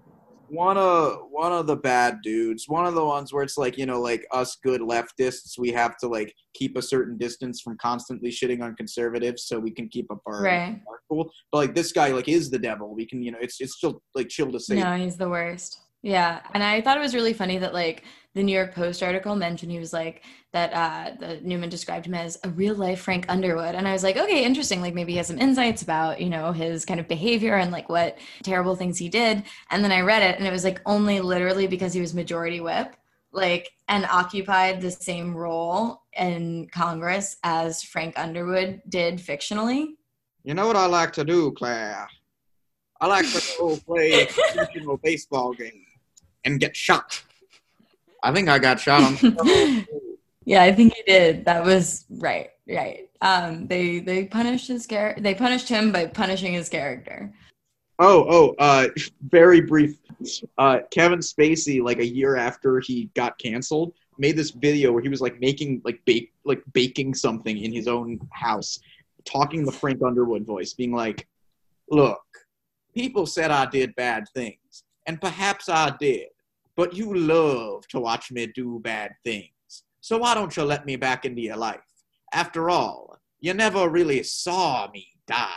one of one of the bad dudes, one of the ones where it's like you know, like us good leftists, we have to like keep a certain distance from constantly shitting on conservatives so we can keep up our, right our cool. But like this guy, like is the devil. We can, you know, it's it's still like chill to say. no he's the worst yeah and i thought it was really funny that like the new york post article mentioned he was like that uh the newman described him as a real life frank underwood and i was like okay interesting like maybe he has some insights about you know his kind of behavior and like what terrible things he did and then i read it and it was like only literally because he was majority whip like and occupied the same role in congress as frank underwood did fictionally You know what I like to do, Claire? I like to go play a professional baseball game and get shot. I think I got shot on. yeah, I think he did. That was right, right. Um, they they punished his character. They punished him by punishing his character. Oh, oh, uh, very brief. Uh, Kevin Spacey, like a year after he got canceled, made this video where he was like making like bake like baking something in his own house, talking the Frank Underwood voice, being like, "Look, people said I did bad things, and perhaps I did, but you love to watch me do bad things. So why don't you let me back into your life? After all, you never really saw me die.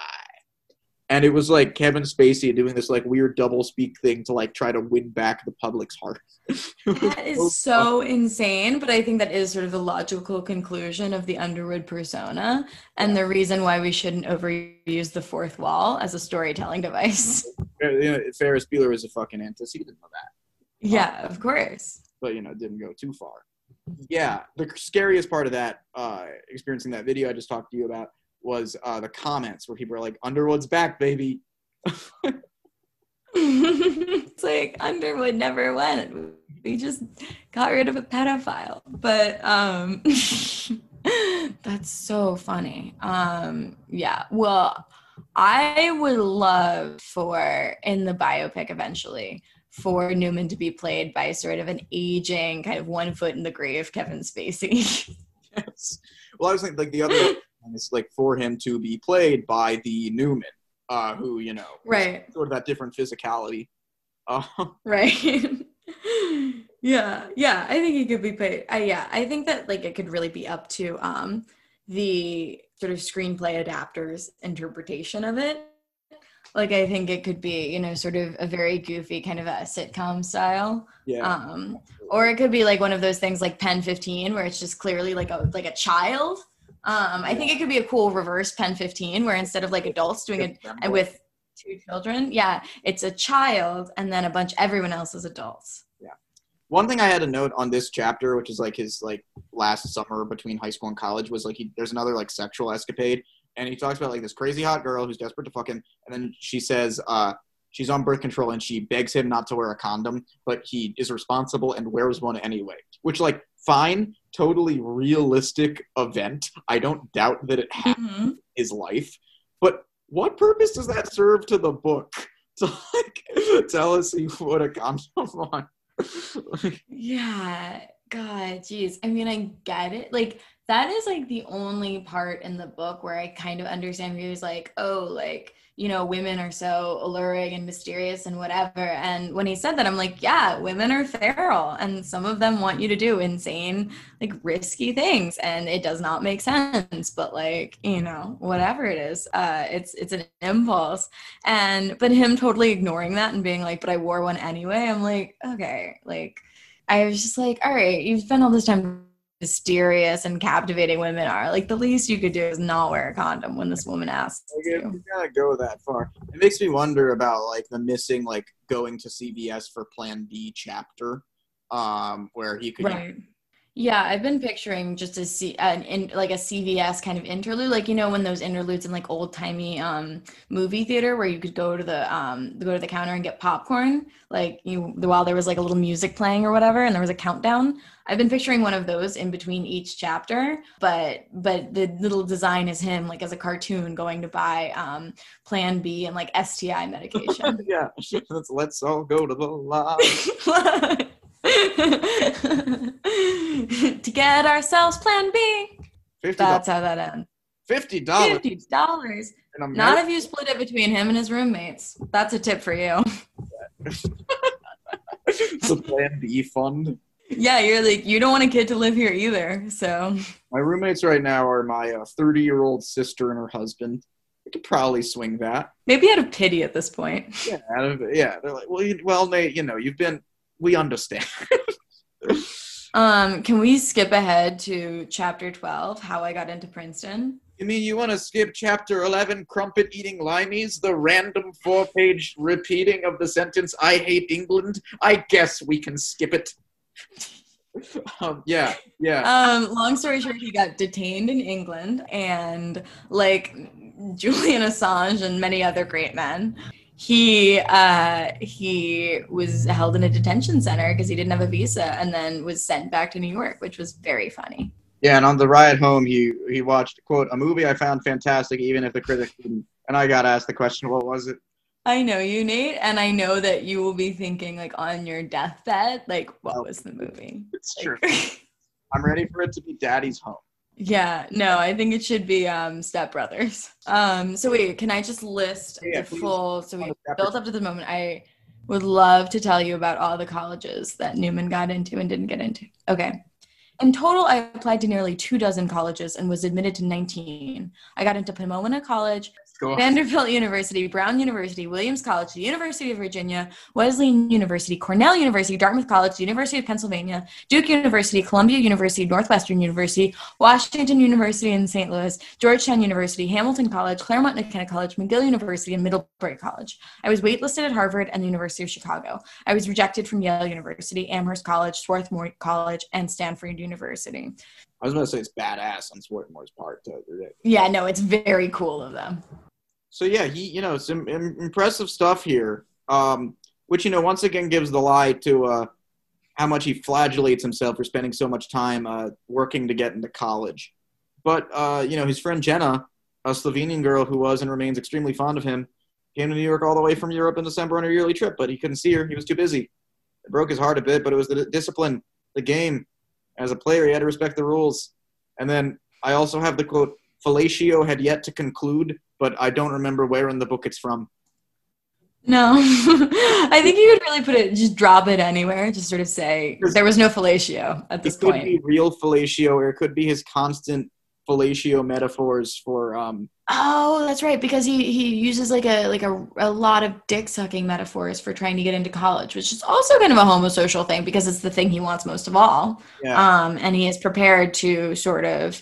And it was like Kevin Spacey doing this like weird double speak thing to like try to win back the public's heart. that is so insane, but I think that is sort of the logical conclusion of the Underwood persona and the reason why we shouldn't overuse the fourth wall as a storytelling device. Ferris Bueller was a fucking antecedent of that. Yeah, of course. But you know, didn't go too far. Yeah, the scariest part of that uh experiencing that video I just talked to you about was uh, the comments where people are like, "Underwood's back, baby." it's like Underwood never went. We just got rid of a pedophile. But um that's so funny. Um yeah. Well, I would love for in the biopic eventually for Newman to be played by sort of an aging, kind of one foot in the grave Kevin Spacey. yes. Well, I was thinking like the other it's like for him to be played by the Newman, uh, who you know, right, sort of that different physicality. Uh, right. yeah, yeah. I think he could be played. Uh, yeah, I think that like it could really be up to um the sort of screenplay adapters interpretation of it. Like I think it could be, you know, sort of a very goofy kind of a sitcom style. Yeah. Um, or it could be like one of those things like Pen 15 where it's just clearly like a like a child um, I think it could be a cool reverse Pen 15 where instead of like adults doing it with two children, yeah, it's a child and then a bunch, everyone else is adults. Yeah. One thing I had a note on this chapter, which is like his like last summer between high school and college, was like he there's another like sexual escapade, and he talks about like this crazy hot girl who's desperate to fuck him, and then she says, uh, she's on birth control and she begs him not to wear a condom, but he is responsible and wears one anyway. Which like fine, totally realistic event. I don't doubt that it happened mm-hmm. his life. But what purpose does that serve to the book? To like tell us he put a condom on. yeah. God, jeez. I mean, I get it. Like that is like the only part in the book where I kind of understand where was like, oh, like you know, women are so alluring and mysterious and whatever. And when he said that, I'm like, yeah, women are feral and some of them want you to do insane, like risky things. And it does not make sense, but like, you know, whatever it is, uh, it's, it's an impulse. And, but him totally ignoring that and being like, but I wore one anyway. I'm like, okay, like, I was just like, all right, you've spent all this time mysterious and captivating women are. Like the least you could do is not wear a condom when this woman asks. Like, you gotta go that far. It makes me wonder about like the missing like going to CVS for Plan B chapter, um, where he could right. Yeah, I've been picturing just a C, an in, like a CVS kind of interlude, like you know when those interludes in like old timey um, movie theater where you could go to the um, go to the counter and get popcorn, like you while there was like a little music playing or whatever, and there was a countdown. I've been picturing one of those in between each chapter, but but the little design is him like as a cartoon going to buy um, Plan B and like STI medication. yeah, let's let's all go to the lab. to get ourselves plan B. $50. That's how that ends. Fifty dollars. Fifty dollars. Not if you split it between him and his roommates. That's a tip for you. the Plan B fund. Yeah, you're like you don't want a kid to live here either. So my roommates right now are my thirty-year-old uh, sister and her husband. We could probably swing that. Maybe out of pity at this point. Yeah, yeah. They're like, well, you, well, Nate, you know, you've been. We understand. um, can we skip ahead to chapter 12, How I Got into Princeton? You mean you want to skip chapter 11, Crumpet Eating Limeys, the random four page repeating of the sentence, I hate England? I guess we can skip it. um, yeah, yeah. Um, long story short, he got detained in England, and like Julian Assange and many other great men, he uh, he was held in a detention center because he didn't have a visa, and then was sent back to New York, which was very funny. Yeah, and on the ride home, he he watched quote a movie I found fantastic, even if the critics didn't. And I got asked the question, what was it? I know you, Nate, and I know that you will be thinking like on your deathbed, like what oh, was the movie? It's like, true. I'm ready for it to be Daddy's Home. Yeah, no, I think it should be um Step Brothers. Um so wait, can I just list yeah, the full so we built up to the moment I would love to tell you about all the colleges that Newman got into and didn't get into. Okay. In total, I applied to nearly two dozen colleges and was admitted to 19. I got into Pomona College, Go Vanderbilt University, Brown University, Williams College, the University of Virginia, Wesleyan University, Cornell University, Dartmouth College, the University of Pennsylvania, Duke University, Columbia University, Northwestern University, Washington University in St. Louis, Georgetown University, Hamilton College, Claremont McKenna College, McGill University, and Middlebury College. I was waitlisted at Harvard and the University of Chicago. I was rejected from Yale University, Amherst College, Swarthmore College, and Stanford University. I was gonna say it's badass on Swarthmore's part to Yeah, no, it's very cool of them. So yeah, he you know some im- impressive stuff here. Um, which you know once again gives the lie to uh, how much he flagellates himself for spending so much time uh, working to get into college. But uh, you know his friend Jenna, a Slovenian girl who was and remains extremely fond of him, came to New York all the way from Europe in December on a yearly trip, but he couldn't see her. He was too busy. It broke his heart a bit, but it was the discipline, the game. As a player, he had to respect the rules. And then I also have the quote: "Fellatio had yet to conclude." But I don't remember where in the book it's from. No, I think you could really put it, just drop it anywhere, just sort of say there was no fellatio at this point. it could be real fellatio, or it could be his constant fellatio metaphors for. Um, Oh, that's right, because he he uses like a like a, a lot of dick sucking metaphors for trying to get into college, which is also kind of a homosocial thing because it's the thing he wants most of all. yeah, Um, and he is prepared to sort of,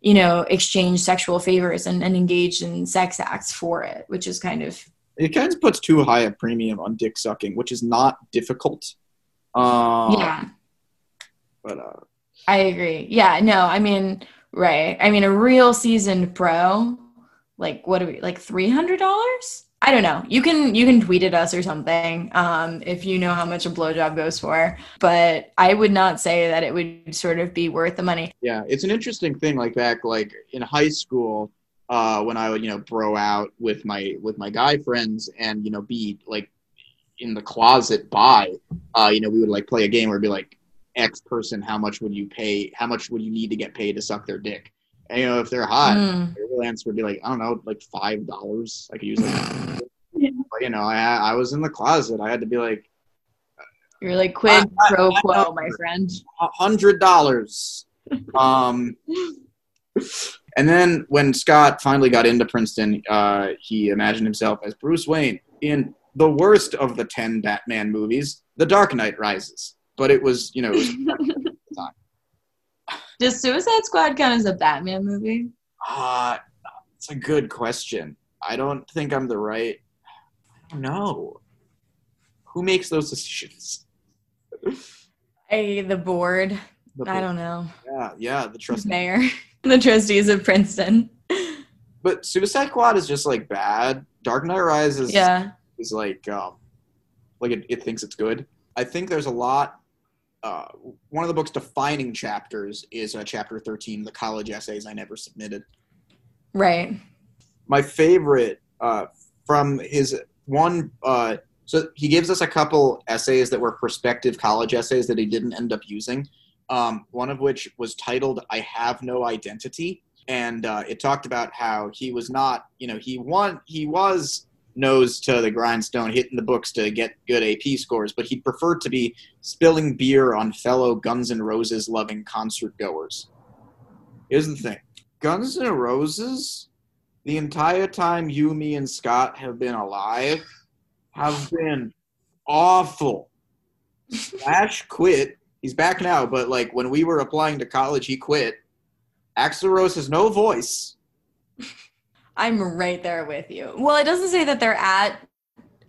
you know, exchange sexual favors and, and engage in sex acts for it, which is kind of it kind of puts too high a premium on dick sucking, which is not difficult. Uh, yeah. But uh, I agree. Yeah, no, I mean, right. I mean, a real seasoned pro, like what are we like three hundred dollars? I don't know. You can you can tweet at us or something um, if you know how much a blowjob goes for. But I would not say that it would sort of be worth the money. yeah, it's an interesting thing. Like back, like in high school, uh, when I would you know bro out with my with my guy friends and you know be like in the closet by, uh, you know, we would like play a game where it'd be like X person, how much would you pay? How much would you need to get paid to suck their dick? And you know, if they're hot, Mm. the real answer would be like I don't know, like five dollars. I could use like, but, you know, I I was in the closet. I had to be like You're like quid pro quo, my friend. a hundred dollars. Um, and then when Scott finally got into Princeton, uh, he imagined himself as Bruce Wayne in the worst of the ten Batman movies, The Dark Knight Rises. But it was, you know, Does Suicide Squad count as a Batman movie? uh, it's a good question. I don't think I'm the right. I don't know. Who makes those decisions? I the board. The- I don't know. Yeah, yeah, the trust. Mayor, the trustees of Princeton. But Suicide Squad is just like bad. Dark Knight Rises Yeah. is like um like it, it thinks it's good i think there's a lot uh, one of the book's defining chapters is uh, chapter 13 the college essays i never submitted Right. my favorite uh, from his one uh, so he gives us a couple essays that were prospective college essays that he didn't end up using um, one of which was titled i have no identity and uh, it talked about how he was not you know he won he was nose to the grindstone hitting the books to get good ap scores but he'd prefer to be spilling beer on fellow guns n' roses loving concert goers here's the thing guns n' roses the entire time you, me, and Scott have been alive have been awful. Slash quit. He's back now, but like when we were applying to college, he quit. Axl Rose has no voice. I'm right there with you. Well, it doesn't say that they're at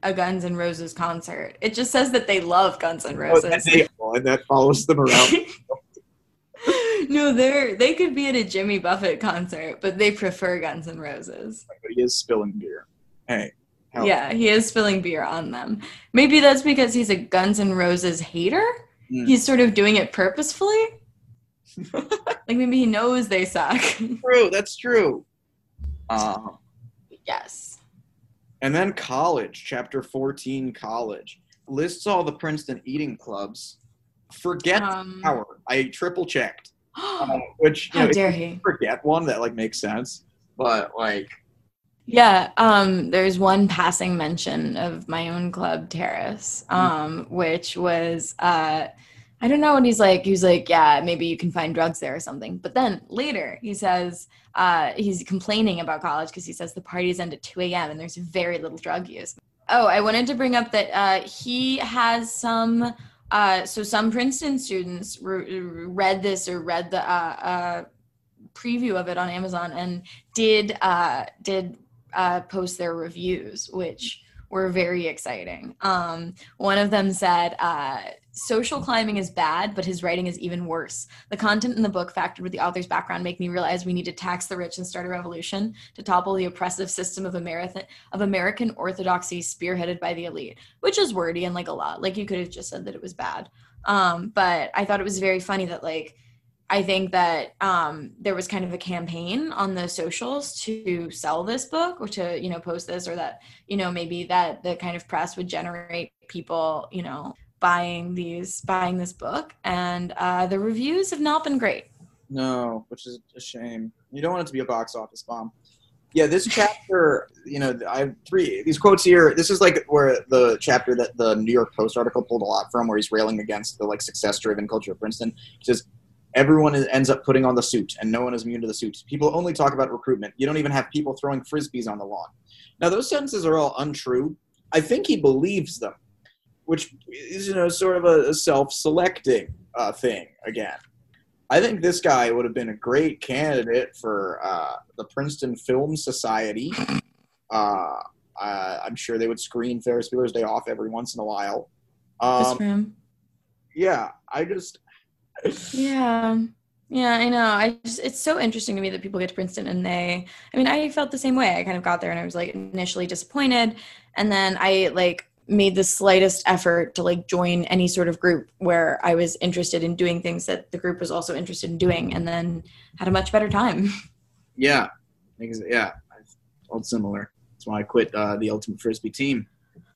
a Guns N' Roses concert. It just says that they love Guns N' And Roses. they- and that follows them around. no, they're they could be at a Jimmy Buffett concert, but they prefer Guns N' Roses. but he is spilling beer. Hey. hell, Yeah, he is spilling beer on them. Maybe that's because he's a Guns N' Roses hater. Mm. He's sort of doing it purposefully. like maybe he knows they suck. True, that's true. Uh, yes. and then college, chapter 14, college. Lists all the Princeton eating clubs. Forget Um, Tower. I triple checked. Uh, which you how know, dare if he? forget one that like makes sense, but like Yeah, um, there's one passing mention of my own club, Terrace, um, which was uh, I don't know. And he's like, he's like, yeah, maybe you can find drugs there or something. But then later he says uh, he's complaining about college because he says the parties end at 2 a.m. and there's very little drug use. Oh, I wanted to bring up that uh, he has some. Uh, so some Princeton students re- read this or read the uh, uh, preview of it on Amazon and did uh, did uh, post their reviews, which were very exciting. Um, one of them said, uh, Social climbing is bad, but his writing is even worse. The content in the book, factored with the author's background, make me realize we need to tax the rich and start a revolution to topple the oppressive system of American of American orthodoxy spearheaded by the elite, which is wordy and like a lot. Like you could have just said that it was bad. Um, but I thought it was very funny that like I think that um, there was kind of a campaign on the socials to sell this book or to you know post this or that you know maybe that the kind of press would generate people you know buying these buying this book. And uh, the reviews have not been great. No which is a shame. You don't want it to be a box office bomb. Yeah this chapter you know i have three these quotes here this is like where the chapter that the new york post article pulled a lot from where he's railing against the like success driven culture of princeton. He says everyone is, ends up putting on the suit and no one is immune to the suit people only talk about recruitment. You don't even have people throwing frisbees on the lawn. Now those sentences are all untrue. I think he believes them which is you know sort of a, self-selecting uh, thing again. I think this guy would have been a great candidate for uh, the princeton film society. Uh, i'm sure they would screen ferris bueller's day off every once in a while. Um, yeah i just yeah. Yeah, I know. I just it's so interesting to me that people get to Princeton and they I mean, I felt the same way. I kind of got there and I was like initially disappointed and then I like made the slightest effort to like join any sort of group where I was interested in doing things that the group was also interested in doing and then had a much better time. Yeah. Yeah, I felt similar. That's why I quit uh, the Ultimate Frisbee team.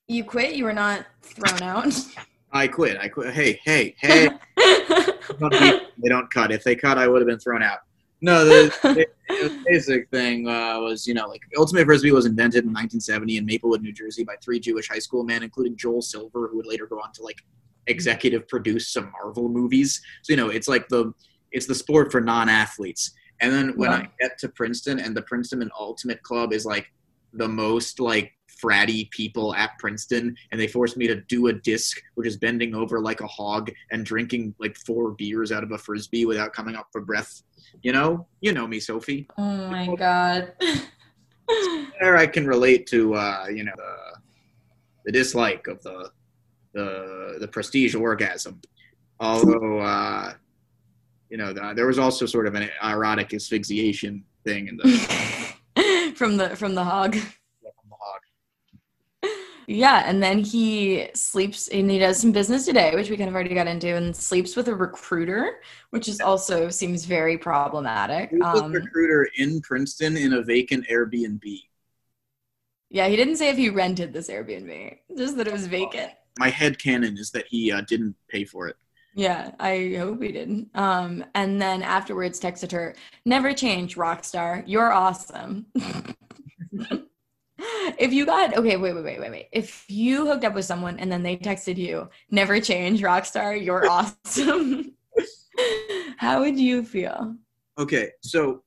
You quit? You were not thrown out? I quit. I quit. Hey, hey, hey. they don't cut. If they cut, I would have been thrown out. No, the, the basic thing uh, was, you know, like Ultimate Frisbee was invented in 1970 in Maplewood, New Jersey, by three Jewish high school men, including Joel Silver, who would later go on to like executive produce some Marvel movies. So you know, it's like the it's the sport for non-athletes. And then when I get to Princeton, and the Princeton Ultimate Club is like the most like fratty people at Princeton, and they forced me to do a disc, which is bending over like a hog and drinking like four beers out of a frisbee without coming up for breath. You know, you know me, Sophie. Oh my god. there, I can relate to uh, you know the, the dislike of the the the prestige orgasm. Although, uh, you know, the, there was also sort of an erotic asphyxiation thing in the from the from the hog. Yeah, and then he sleeps and he does some business today, which we kind of already got into, and sleeps with a recruiter, which is also seems very problematic. Um, recruiter in Princeton in a vacant Airbnb. Yeah, he didn't say if he rented this Airbnb, just that it was vacant. My head canon is that he uh, didn't pay for it. Yeah, I hope he didn't. Um, and then afterwards texted her, "Never change, rock star. You're awesome." if you got okay, wait, wait, wait, wait, wait. If you hooked up with someone and then they texted you, never change, rockstar, you're awesome. How would you feel? Okay, so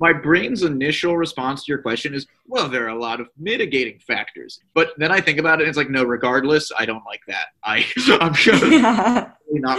my brain's initial response to your question is, well, there are a lot of mitigating factors. But then I think about it, and it's like, no, regardless, I don't like that. I, I'm sure yeah. not.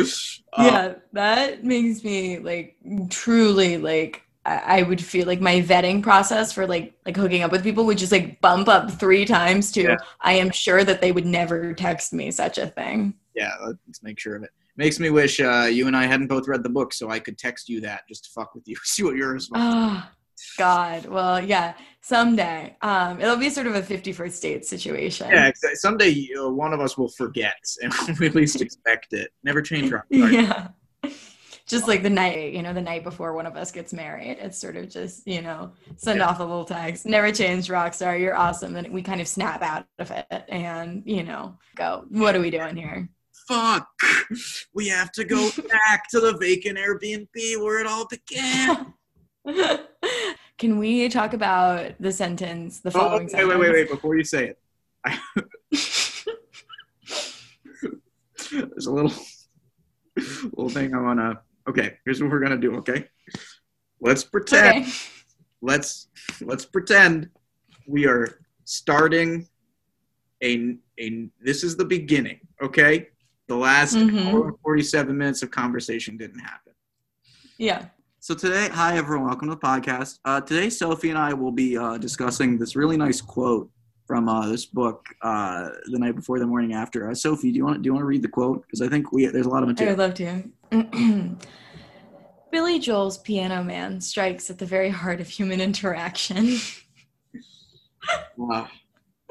Uh, yeah, that makes me like truly like I would feel like my vetting process for like like hooking up with people would just like bump up three times to yeah. I am sure that they would never text me such a thing. Yeah, let's make sure of it. Makes me wish uh, you and I hadn't both read the book so I could text you that just to fuck with you, see what your response. Oh, God. Well, yeah, someday. Um, it'll be sort of a 51st date situation. Yeah, someday uh, one of us will forget and we least expect it. Never change our Yeah just like the night, you know, the night before one of us gets married. It's sort of just, you know, send yeah. off a little text. Never change, Rockstar. You're awesome. And we kind of snap out of it and, you know, go, what are we doing here? Fuck. We have to go back to the vacant Airbnb where it all began. can we talk about the sentence, the Oh, following wait, sentence? wait, wait, wait! Before you say it, I, there's a little little thing I wanna. Okay, here's what we're gonna do. Okay, let's pretend. Okay. Let's let's pretend we are starting a a. This is the beginning. Okay, the last Mhm. hour and 47 minutes of conversation didn't happen. Yeah. So today, hi everyone, welcome to the podcast. Uh, today, Sophie and I will be uh, discussing this really nice quote from uh, this book, uh, "The Night Before, the Morning After." Uh, Sophie, do you want do you want to read the quote? Because I think we there's a lot of I material. would love to. Billy Joel's Piano Man strikes at the very heart of human interaction. Wow.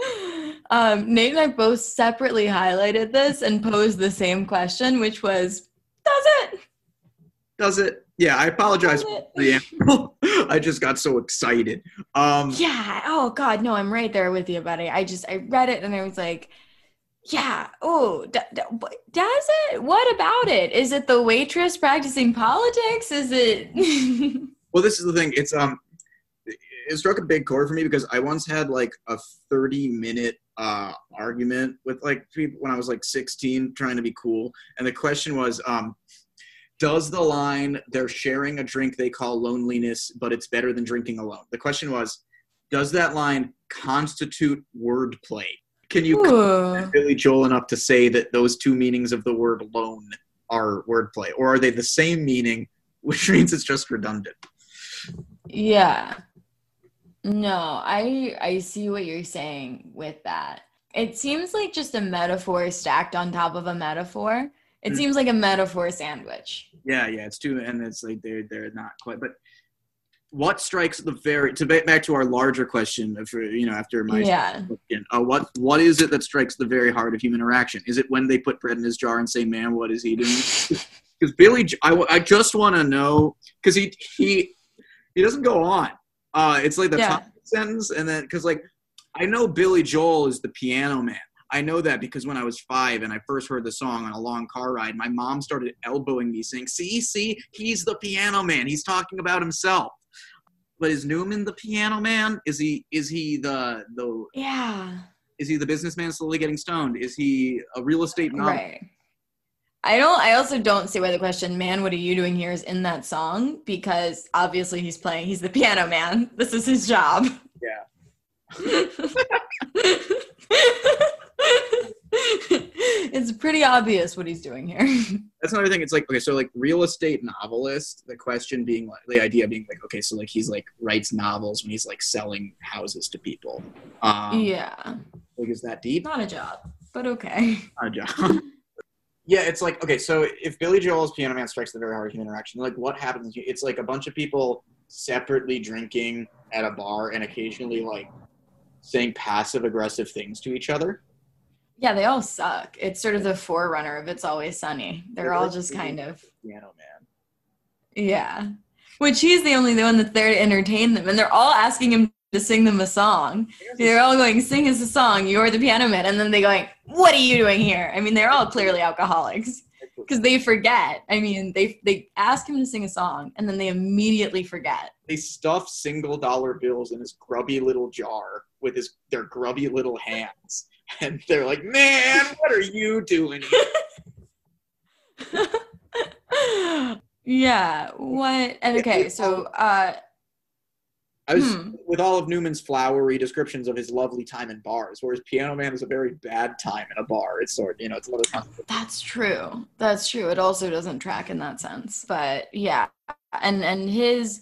um, Nate and I both separately highlighted this and posed the same question, which was, does it? Does it? Yeah, I apologize for the. I just got so excited. Um, Yeah. Oh God, no, I'm right there with you, buddy. I just I read it and I was like, yeah. Oh, d- d- does it? What about it? Is it the waitress practicing politics? Is it? Well, this is the thing. It's um, it struck a big chord for me because I once had like a 30 minute uh argument with like people when I was like 16, trying to be cool, and the question was um, does the line "they're sharing a drink they call loneliness, but it's better than drinking alone"? The question was, does that line constitute wordplay? Can you. Billy Joel enough to say that those two meanings of the word "lone" are wordplay, or are they the same meaning, which means it's just redundant? Yeah. No, I I see what you're saying with that. It seems like just a metaphor stacked on top of a metaphor. It seems like a metaphor sandwich. Yeah, yeah, it's two, and it's like they're they're not quite. But what strikes the very to ba- back to our larger question of you know after my Yeah. question, uh, what what is it that strikes the very heart of human interaction? Is it when they put bread in his jar and say, "Man, what is he doing?" Because Billy, I, I just want to know because he he he doesn't go on. Uh, it's like the Yeah. top sentence, and then because like I know Billy Joel is the piano man. I know that because when I was five and I first heard the song on a long car ride, my mom started elbowing me, saying, "See, see, he's the piano man. He's talking about himself." But is Newman the piano man? Is he is he the the Yeah. is he the businessman slowly getting stoned? Is he a real estate novel? Right. I don't I also don't see why the question, man, what are you doing here is in that song because obviously he's playing he's the piano man. This is his job. Yeah. it's pretty obvious what he's doing here. That's another thing. It's like okay, so like real estate novelist. The question being like the idea being like okay, so like he's like writes novels when he's like selling houses to people. Um, yeah. Like is that deep? Not a job, but okay. Not a job. yeah, it's like okay, so if Billy Joel's Piano Man strikes the very heart of human interaction, like what happens? It's like a bunch of people separately drinking at a bar and occasionally like saying passive aggressive things to each other. Yeah, they all suck. It's sort of the forerunner of It's Always Sunny. They're all just kind of Piano Man. Yeah. Which he's the only one that's there to entertain them. And they're all asking him to sing them a song. They're all going, sing us a song, you're the piano man. And then they going, what are you doing here? I mean, they're all clearly alcoholics because they forget. I mean, they they ask him to sing a song and then they immediately forget. They stuff single dollar bills in his grubby little jar with his their grubby little hands. And they're like, Man, what are you doing? yeah. What? And okay, so uh I was Hmm. with all of Newman's flowery descriptions of his lovely time in bars, whereas Piano Man is a very bad time in a bar. It's sort you know, it's another concept. That's true. That's true. It also doesn't track in that sense. But yeah. And and his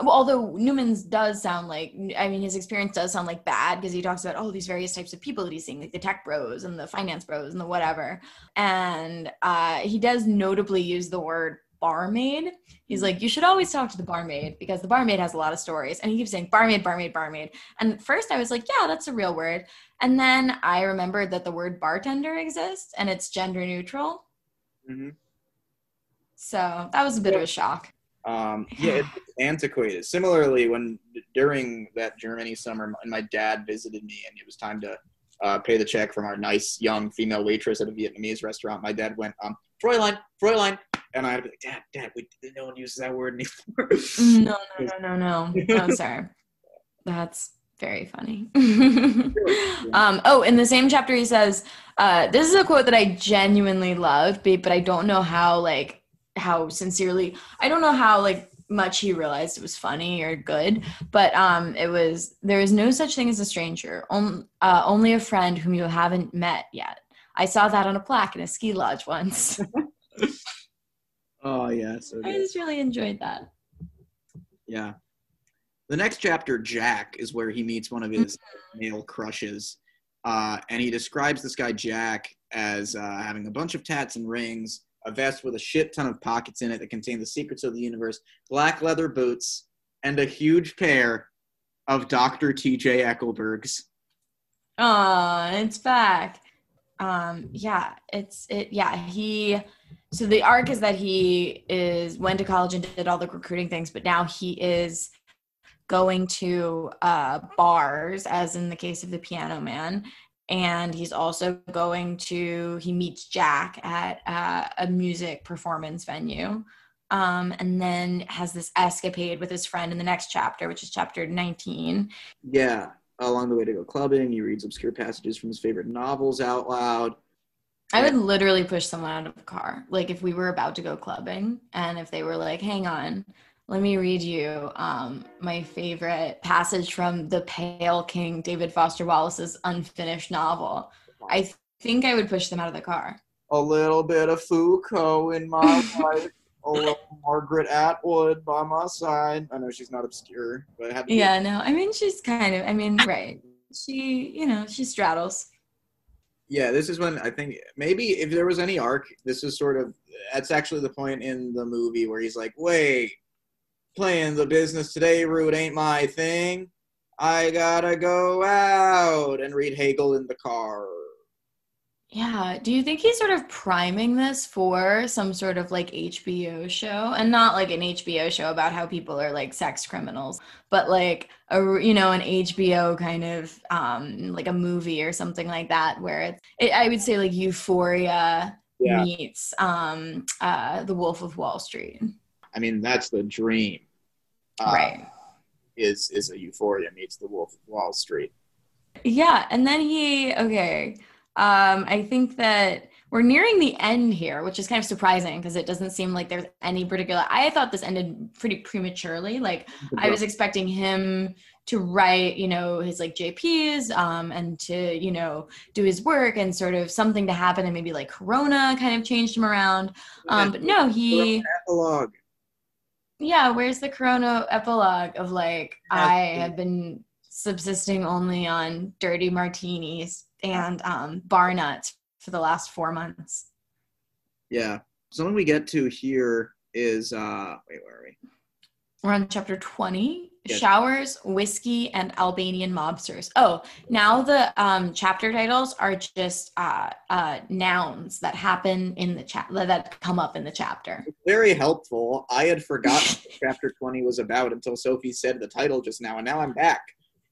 although Newman's does sound like I mean his experience does sound like bad because he talks about all these various types of people that he's seeing, like the tech bros and the finance bros and the whatever. And uh he does notably use the word barmaid. He's like, you should always talk to the barmaid because the barmaid has a lot of stories. And he keeps saying barmaid, barmaid, barmaid. And at first I was like, yeah, that's a real word. And then I remembered that the word bartender exists and it's gender neutral. hmm So that was a bit of a shock. Um, yeah, it's antiquated. Similarly, when during that Germany summer, and my dad visited me, and it was time to uh, pay the check from our nice young female waitress at a Vietnamese restaurant. My dad went, um, Fräulein, Fräulein. And I'd be like, Dad, Dad, we, no one uses that word anymore. No, no, no, no, no, no, sir. That's very funny. um, oh, in the same chapter, he says, uh, "This is a quote that I genuinely loved, but but I don't know how like how sincerely. I don't know how like much he realized it was funny or good, but um, it was there is no such thing as a stranger, on, uh, only a friend whom you haven't met yet. I saw that on a plaque in a ski lodge once. oh yeah, so I just really enjoyed that. Yeah. The next chapter, Jack, is where he meets one of his male crushes. Uh, and he describes this guy, Jack, as uh, having a bunch of tats and rings, a vest with a shit ton of pockets in it that contain the secrets of the universe, black leather boots, and a huge pair of Dr. TJ Eckleburg's. Aw, it's back. Um, yeah, it's it. Yeah, he. So the arc is that he is went to college and did all the recruiting things, but now he is going to uh, bars, as in the case of the Piano Man, and he's also going to he meets Jack at uh, a music performance venue. Um, and then has this escapade with his friend in the next chapter, which is chapter 19. Yeah. Along the way to go clubbing, he reads obscure passages from his favorite novels out loud. I would literally push someone out of the car. Like if we were about to go clubbing and if they were like, hang on, let me read you um, my favorite passage from The Pale King, David Foster Wallace's unfinished novel. I th- think I would push them out of the car. A little bit of Foucault in my life. A little Margaret Atwood by my side. I know she's not obscure, but I have to Yeah, no, I mean, she's kind of, I mean, right. She, you know, she straddles. yeah, this is when I think maybe if there was any arc, this is sort of that's actually the point in the movie where he's like, wait, playing the business today route ain't my thing. I gotta go out and read Hegel in the car. Yeah. Do you think he's sort of priming this for some sort of like HBO show and not like an HBO show about how people are like sex criminals, but like a you know an HBO kind of um like a movie or something like that where it's it, I would say like Euphoria Yeah. meets um uh The Wolf of Wall Street. I mean, that's the dream. Right. Is is a Euphoria meets the Wolf of Wall Street. Yeah, and then he okay. Um, I think that we're nearing the end here, which is kind of surprising because it doesn't seem like there's any particular. I thought this ended pretty prematurely. Like I was expecting him to write, you know, his like JPs, um, and to you know do his work and sort of something to happen, and maybe like Corona kind of changed him around. Um, but no, he epilogue. Yeah. Where's the Corona epilogue of like Has I have been subsisting only on dirty martinis and um, bar nuts for the last four months. Yeah. Something we get to here is uh wait, where are we? We're on chapter 20 Yes. showers, whiskey, and Albanian mobsters. Oh, now the um, chapter titles are just uh, uh, nouns that happen in the chat that come up in the chapter. Very helpful. I had forgotten what chapter 20 was about until Sophie said the title just now, and now I'm back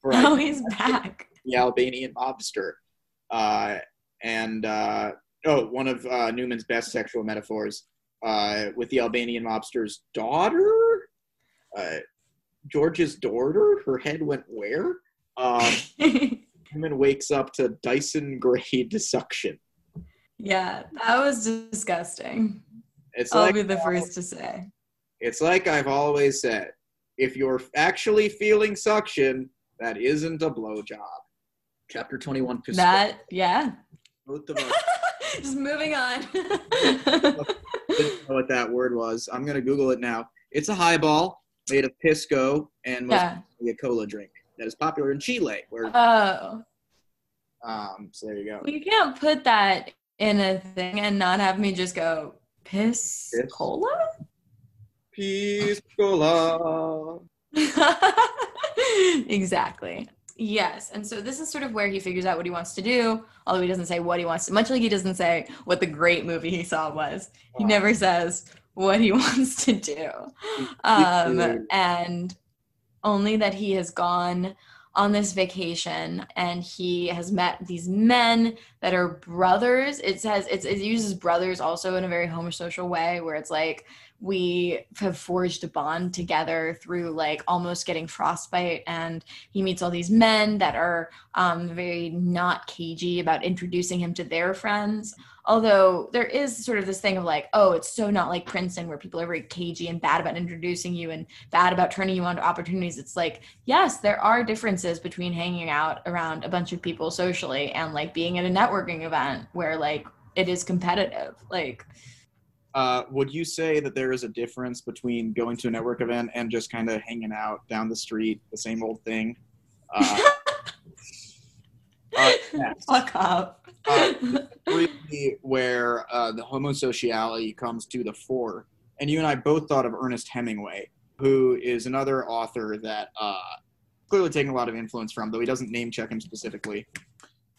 for Oh, he's back. the Albanian mobster. Uh, and uh, oh, one of uh, Newman's best sexual metaphors uh, with the Albanian mobster's daughter, uh, George's daughter. Her head went where? Um, Newman wakes up to Dyson grade suction. yeah, that was disgusting. It's I'll like be the first to say. It's like I've always said. If you're actually feeling suction, that isn't a blowjob. Chapter 21. Pisco- That, yeah. Both of us Just moving on. didn't know what that word was. I'm going to Google it now. It's a highball made of pisco and yeah. a cola drink that is popular in Chile. Where, Oh. um, so there you go. You can't put that in a thing and not have me just go piss Piss. cola. Piscola. exactly. Yes, and so this is sort of where he figures out what he wants to do. Although he doesn't say what he wants to, much like he doesn't say what the great movie he saw was. He never says what he wants to do, um, and only that he has gone on this vacation and he has met these men that are brothers. It says it's, it uses brothers also in a very homosocial way where it's like we have forged a bond together through like almost getting frostbite. And he meets all these men that are um, very not cagey about introducing him to their friends although there is sort of this thing of like oh it's so not like princeton where people are very cagey and bad about introducing you and bad about turning you on to opportunities it's like yes there are differences between hanging out around a bunch of people socially and like being at a networking event where like it is competitive like uh, would you say that there is a difference between going to a network event and just kind of hanging out down the street, the same old thing? Uh, uh, Fuck up. Uh, really where uh, the homosociality comes to the fore. And you and I both thought of Ernest Hemingway, who is another author that uh, clearly taking a lot of influence from, though he doesn't name check him specifically.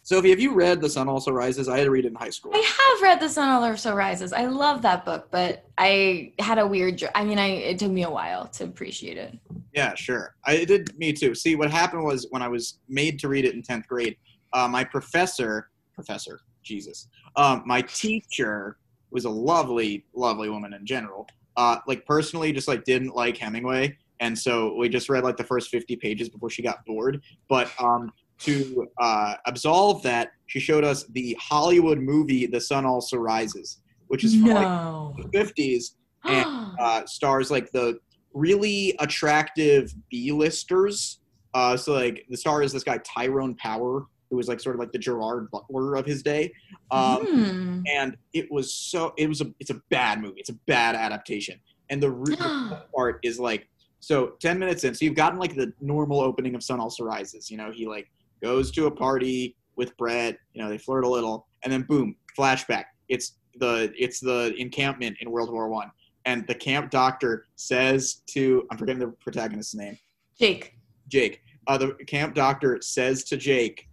Sophie, have you read The Sun Also Rises? I had to read it in high school. I have read The Sun Also Rises. I love that book, but I had a weird. I mean, I it took me a while to appreciate it. Yeah, sure. I it did me too. See, what happened was when I was made to read it in tenth grade, uh, my professor, professor, Jesus, um, my teacher was a lovely, lovely woman in general. Uh, like personally, just like didn't like Hemingway, and so we just read like the first fifty pages before she got bored. But um, to uh, absolve that, she showed us the Hollywood movie "The Sun Also Rises," which is from no. like the fifties and uh, stars like the really attractive B-listers. Uh, so like the star is this guy Tyrone Power, who was like sort of like the Gerard Butler of his day. Um, Hmm. and it was so it was a it's a bad movie. It's a bad adaptation. And the root part is like so 10 minutes in so you've gotten like the normal opening of sun also rises you know he like goes to a party with brett you know they flirt a little and then boom flashback it's the it's the encampment in world war one and the camp doctor says to i'm forgetting the protagonist's name Jake. jake uh, the camp doctor says to jake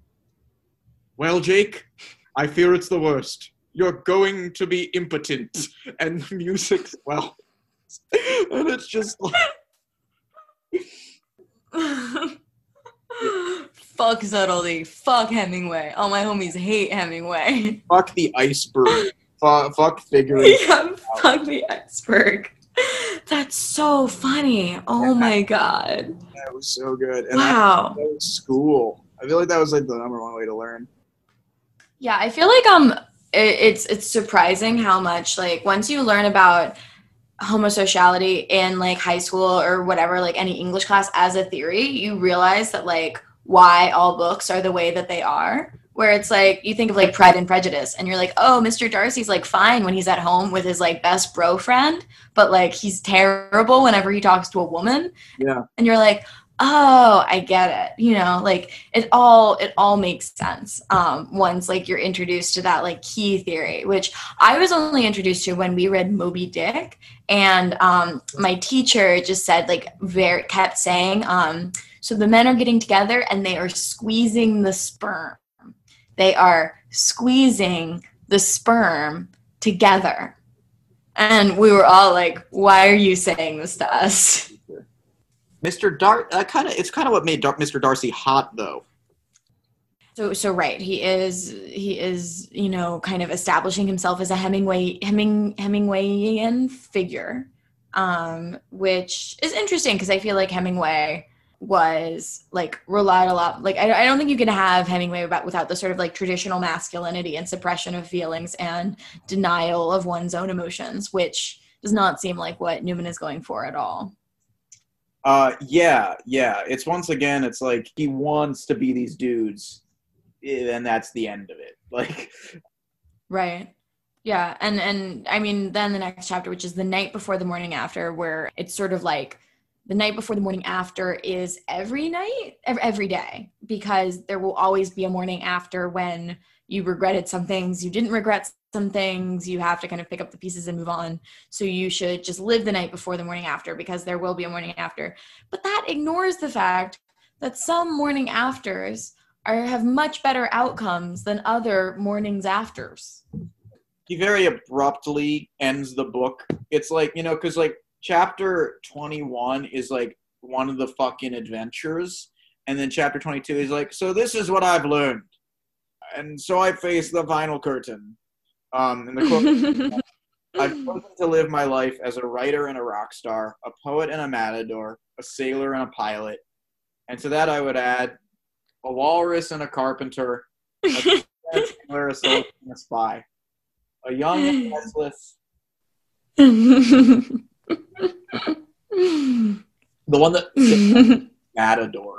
well jake i fear it's the worst you're going to be impotent and the music well and it's just like Fuck subtlety. Fuck Hemingway. All my homies hate Hemingway. fuck the iceberg. fuck, fuck figuring. yeah, fuck the iceberg. That's so funny. Oh my god. That was so good. And Wow. that was school. I feel like that was like the number one way to learn. Yeah, I feel like um it, it's it's surprising how much like once you learn about homosociality in like high school or whatever like any English class as a theory, you realize that like why all books are the way that they are. Where it's like you think of like Pride and Prejudice and you're like, "Oh, Mr. Darcy's like fine when he's at home with his like best bro friend, but like he's terrible whenever he talks to a woman." Yeah. And you're like, "Oh, I get it." You know, like it all it all makes sense um, once like you're introduced to that like key theory which i was only introduced to when we read moby dick. And um, my teacher just said like very kept saying um, so the men are getting together and they are squeezing the sperm. They are squeezing the sperm together. And we were all like why are you saying this to us Mr. Dar, that kind of it's kind of what made Dar- Mr. Darcy hot though. So so right, he is he is you know kind of establishing himself as a Hemingway Heming Hemingwayian figure, um, which is interesting because I feel like Hemingway was like relied a lot like I, I don't think you can have Hemingway about, without the sort of like traditional masculinity and suppression of feelings and denial of one's own emotions, which does not seem like what Newman is going for at all. Uh, yeah, yeah. It's once again, it's like he wants to be these dudes, eh, and that's the end of it. Like, Right. Yeah, and and I mean then the next chapter which is the night before the morning after where it's sort of like the night before the morning after is every night every day because there will always be a morning after when you regretted some things you didn't regret some things you have to kind of pick up the pieces and move on so you should just live the night before the morning after because there will be a morning after but that ignores the fact that some morning afters are have much better outcomes than other mornings afters he very abruptly ends the book. It's like you know, because like chapter twenty one is like one of the fucking adventures, And then chapter 22 is like, so this is what I've learned. And so I face the final curtain. Um, and the quote I've chosen to live my life as a writer and a rock star, a poet and a matador, a sailor and a pilot. And to that I would add a walrus and a carpenter, a sailor, a soldier, and a spy. A young and restless. The one that matador.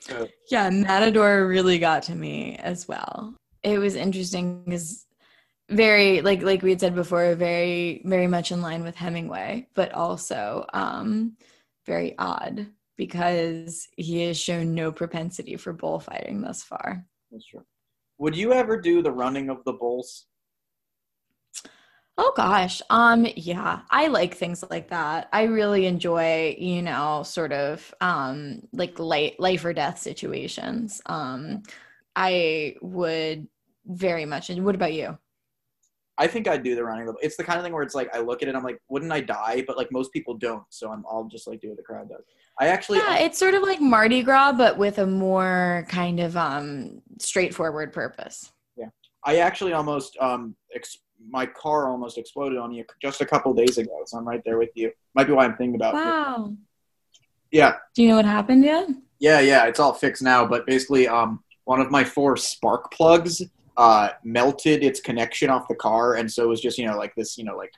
So, yeah, Matador really got to me as well. It was interesting because very like like we had said before, very very much in line with Hemingway, but also um very odd because he has shown no propensity for bullfighting thus far. that's true. Would you ever do the running of the bulls? Oh gosh. Um yeah, I like things like that. I really enjoy, you know, sort of um like light life or death situations. Um I would very much and what about you? I think I'd do the running. the- It's the kind of thing where it's like I look at it, I'm like, wouldn't I die? But like most people don't, so I'm I'll just like do what the crowd does. I actually, Yeah, it's sort of like Mardi Gras but with a more kind of um straightforward purpose. Yeah, I actually almost um ex- my car almost exploded on me just a couple days ago, so I'm right there with you. Might be why I'm thinking about it. Wow. Yeah, Do you know what happened yet? yeah, yeah. It's all fixed now, but basically, um, one of my four spark plugs uh melted its connection off the car, and so it was just you know like this you know like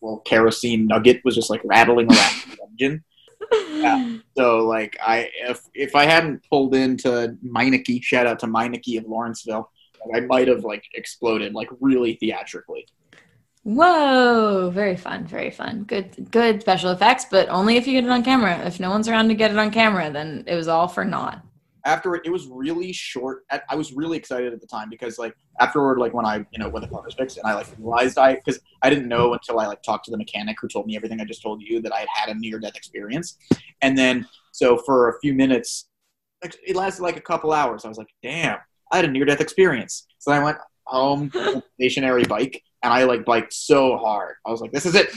well kerosene nugget was just like rattling around the engine. Yeah. So like I if if I hadn't pulled into Meineke, shout out to Meineke of Lawrenceville, I might have like exploded like really theatrically. Whoa, very fun, very fun. Good good special effects, but only if you get it on camera. If no one's around to get it on camera, then it was all for naught. After it was really short. I I was really excited at the time because like afterward, like when I you know when the car was fixed and I like realized I because I didn't know until I like talked to the mechanic who told me everything I just told you that I had had a near death experience, and then so for a few minutes, it lasted like a couple hours. I was like, damn, I had a near death experience. So I went home, stationary bike, and I like biked so hard. I was like, this is it.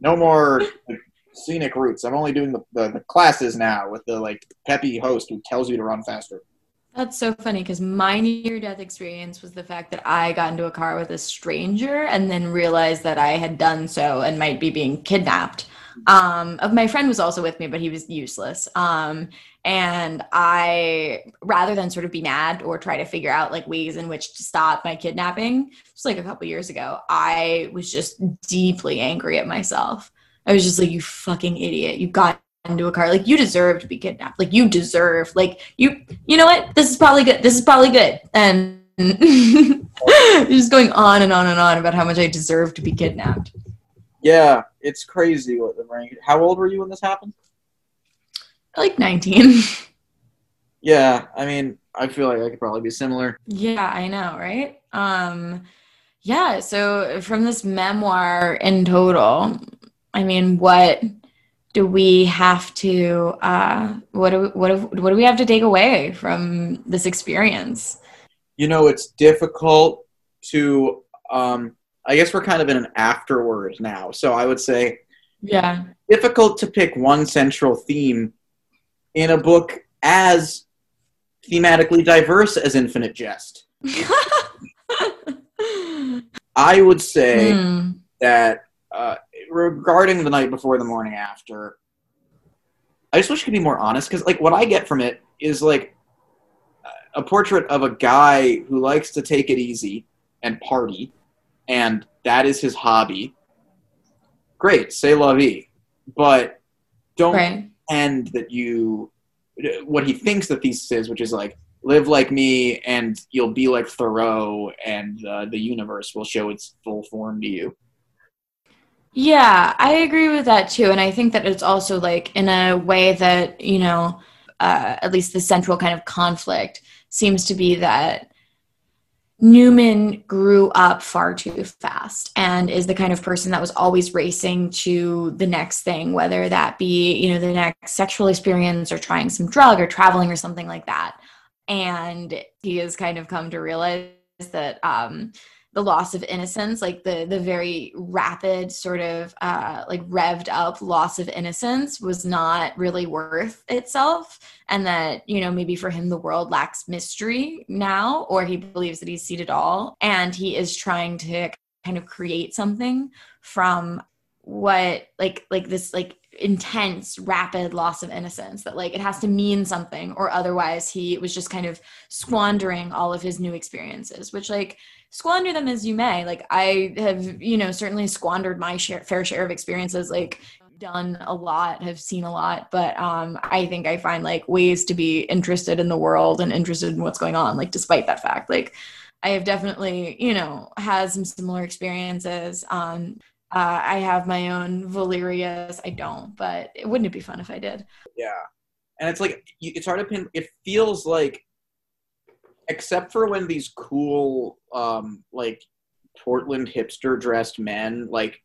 No more like, scenic routes. I'm only doing the, the, the classes now with the like peppy host who tells you to run faster. That's so funny because my near death experience was the fact that I got into a car with a stranger and then realized that I had done so and might be being kidnapped. Um, my friend was also with me, but he was useless. Um, and I, rather than sort of be mad or try to figure out like ways in which to stop my kidnapping, just like a couple years ago, I was just deeply angry at myself. I was just like, you fucking idiot. You got into a car. Like you deserve to be kidnapped. Like you deserve, like you, you know what? This is probably good. This is probably good. And just going on and on and on about how much I deserve to be kidnapped. Yeah, it's crazy what the brain. How old were you when this happened? Like 19. Yeah, I mean, I feel like I could probably be similar. yeah, I know, right? Um, yeah. So from this memoir in total, I mean, what do we have to? Uh, what do what do, what do we have to take away from this experience? You know, it's difficult to. Um, I guess we're kind of in an afterword now, so I would say Yeah. difficult to pick one central theme in a book as thematically diverse as Infinite Jest. I would say Hmm. that uh, regarding the night before the morning after, I just wish I could be more honest because, like, what I get from it is like a portrait of a guy who likes to take it easy and party, and that is his hobby. Great, say la vie, but don't Right. pretend that you what he thinks the thesis is, which is like live like me and you'll be like Thoreau, and uh, the universe will show its full form to you. Yeah, I agree with that too. And I think that it's also like in a way that, you know, uh, at least the central kind of conflict seems to be that Newman grew up far too fast and is the kind of person that was always racing to the next thing, whether that be, you know, the next sexual experience or trying some drug or traveling or something like that. And he has kind of come to realize that um, the loss of innocence like the the very rapid sort of uh like revved up loss of innocence was not really worth itself. And that you know maybe for him the world lacks mystery now or he believes that he's seen it all and he is trying to kind of create something from what like like this like intense rapid loss of innocence that like it has to mean something or otherwise he was just kind of squandering all of his new experiences which like squander them as you may like i have you know certainly squandered my share, fair share of experiences like done a lot have seen a lot but um i think i find like ways to be interested in the world and interested in what's going on like despite that fact like i have definitely you know had some similar experiences um uh, I have my own Valerias. I don't, but it, wouldn't it be fun if I did? Yeah, and it's like it's hard to pin. It feels like, except for when these cool, um, like Portland hipster dressed men like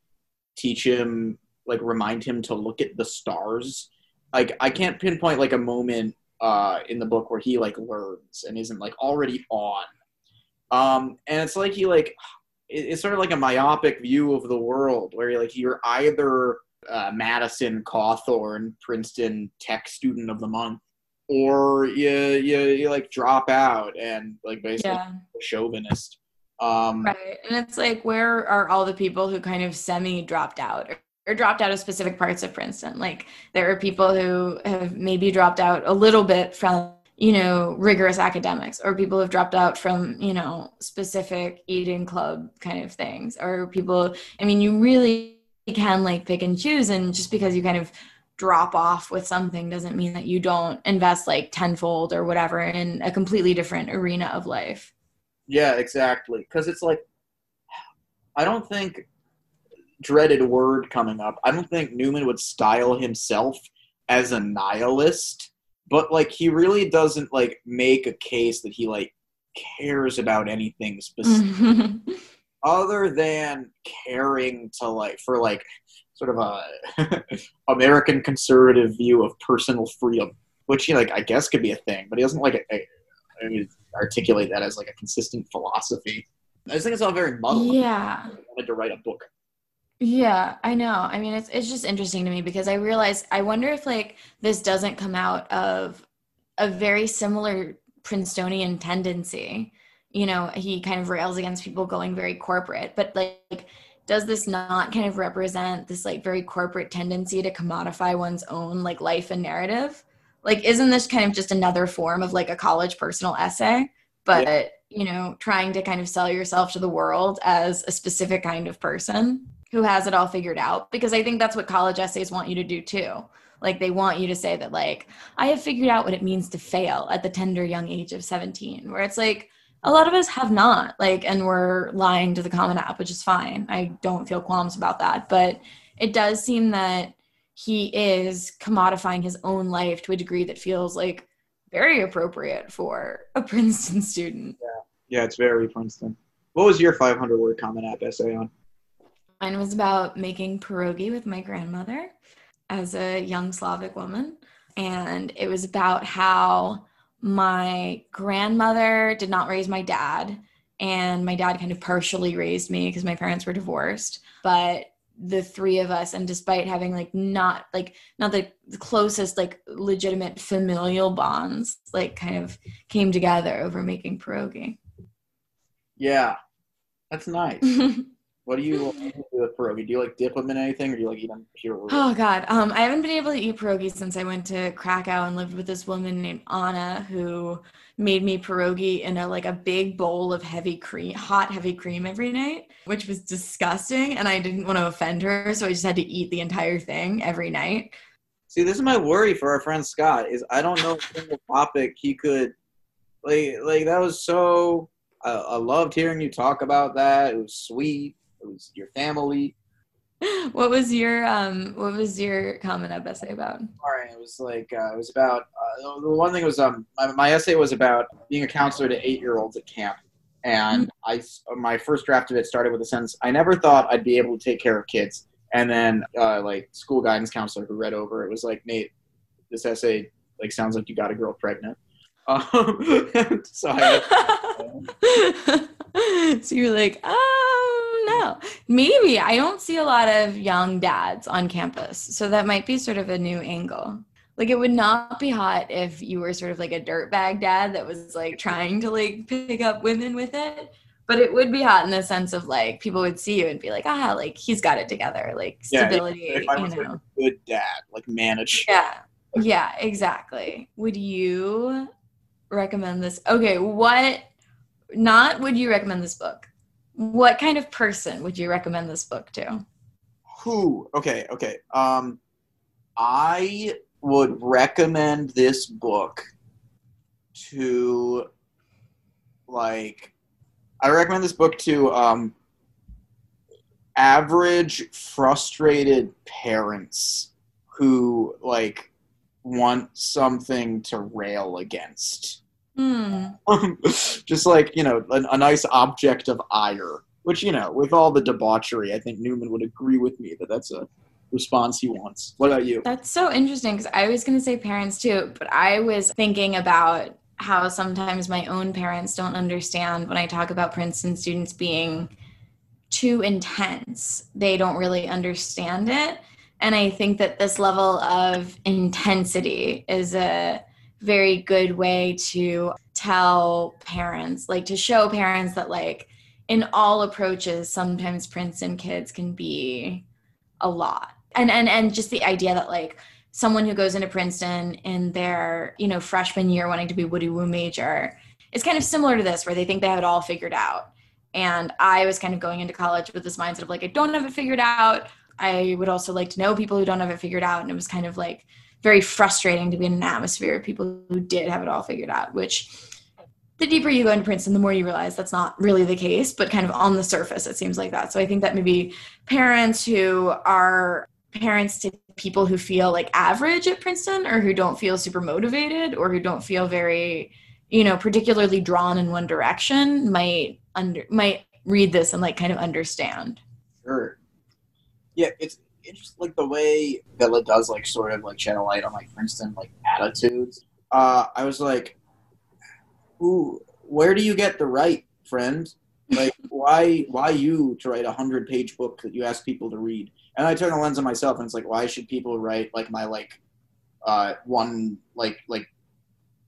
teach him, like remind him to look at the stars. Like I can't pinpoint like a moment uh, in the book where he like learns and isn't like already on. Um, and it's like he like it's sort of like a myopic view of the world where like you're either uh, Madison Cawthorn, Princeton Tech Student of the Month, or you you, you like drop out and like basically yeah. chauvinist. Um, right, and it's like where are all the people who kind of semi dropped out or, or dropped out of specific parts of Princeton? Like there are people who have maybe dropped out a little bit from you know rigorous academics or people have dropped out from you know specific eating club kind of things or people i mean you really can like pick and choose and just because you kind of drop off with something doesn't mean that you don't invest like tenfold or whatever in a completely different arena of life. Yeah exactly. Because it's like i don't think dreaded word coming up. I don't think newman would style himself as a nihilist but like he really doesn't like make a case that he like cares about anything specific other than caring to like for like sort of a American conservative view of personal freedom, which he like I guess could be a thing, but he doesn't like a, a, a articulate that as like a consistent philosophy. I just think it's all very muddled. Yeah, I wanted to write a book. Yeah, I know. I mean, it's it's just interesting to me because I realize I wonder if like this doesn't come out of a very similar Princetonian tendency. You know, he kind of rails against people going very corporate, but like does this not kind of represent this like very corporate tendency to commodify one's own like life and narrative? Like isn't this kind of just another form of like a college personal essay, but yeah. you know, trying to kind of sell yourself to the world as a specific kind of person? who has it all figured out because I think that's what college essays want you to do too. Like they want you to say that like I have figured out what it means to fail at the tender young age of 17 where it's like a lot of us have not like and we're lying to the common app which is fine. I don't feel qualms about that, but it does seem that he is commodifying his own life to a degree that feels like very appropriate for a Princeton student. Yeah. Yeah, it's very Princeton. What was your 500 word common app essay on? Mine was about making pierogi with my grandmother as a young Slavic woman. And it was about how my grandmother did not raise my dad. And my dad kind of partially raised me because my parents were divorced. But the three of us, and despite having like not like not the, closest like legitimate familial bonds, like kind of came together over making pierogi. Yeah, that's nice. What do you do with pierogi? Do you like dip them in anything, or do you like eat them pure? Oh God, um, I haven't been able to eat pierogi since I went to Krakow and lived with this woman named Anna who made me pierogi in a like a big bowl of heavy cream, hot heavy cream every night, which was disgusting. And I didn't want to offend her, so I just had to eat the entire thing every night. See, this is my worry for our friend Scott. Is I don't know a single topic he could like. Like that was so. I, I loved hearing you talk about that. It was sweet it was your family. What was your um what was your common up essay about? All right, it was like uh, it was about uh, the one thing was um my, my essay was about being a counselor to eight year olds at camp, and mm-hmm. I my first draft of it started with a sentence I never thought I'd be able to take care of kids, and then uh, like school guidance counselor who read over it was like Nate, this essay like sounds like you got a girl pregnant. Um, so I. so you're like, oh no. Maybe I don't see a lot of young dads on campus. So that might be sort of a new angle. Like it would not be hot if you were sort of like a dirtbag dad that was like trying to like pick up women with it. But it would be hot in the sense of like people would see you and be like, ah, like he's got it together, like stability, yeah, if I was you know. a good dad, like manage. Yeah. Yeah, exactly. Would you recommend this? Okay, what not would you recommend this book? What kind of person would you recommend this book to? Who? Okay, okay. Um, I would recommend this book to like I recommend this book to um average frustrated parents who like want something to rail against. Hmm. Just like, you know, a, a nice object of ire, which, you know, with all the debauchery, I think Newman would agree with me that that's a response he wants. What about you? That's so interesting because I was going to say parents too, but I was thinking about how sometimes my own parents don't understand when I talk about Princeton students being too intense. They don't really understand it. And I think that this level of intensity is a very good way to tell parents, like to show parents that, like, in all approaches, sometimes Princeton kids can be a lot. And and and just the idea that like someone who goes into Princeton in their, you know, freshman year wanting to be Woody Woo major is kind of similar to this, where they think they have it all figured out. And I was kind of going into college with this mindset of like, I don't have it figured out. I would also like to know people who don't have it figured out. And it was kind of like very frustrating to be in an atmosphere of people who did have it all figured out, which the deeper you go into Princeton, the more you realize that's not really the case, but kind of on the surface, it seems like that. So I think that maybe parents who are parents to people who feel like average at Princeton or who don't feel super motivated or who don't feel very, you know, particularly drawn in one direction might under might read this and like kind of understand. Sure. Yeah, it's it's like the way Villa does like sort of like shed a light on like Princeton like attitudes. Uh, I was like, "Ooh, where do you get the right, friend? Like, why why you to write a hundred page book that you ask people to read?" And I turn the lens on myself, and it's like, why should people write like my like uh one like like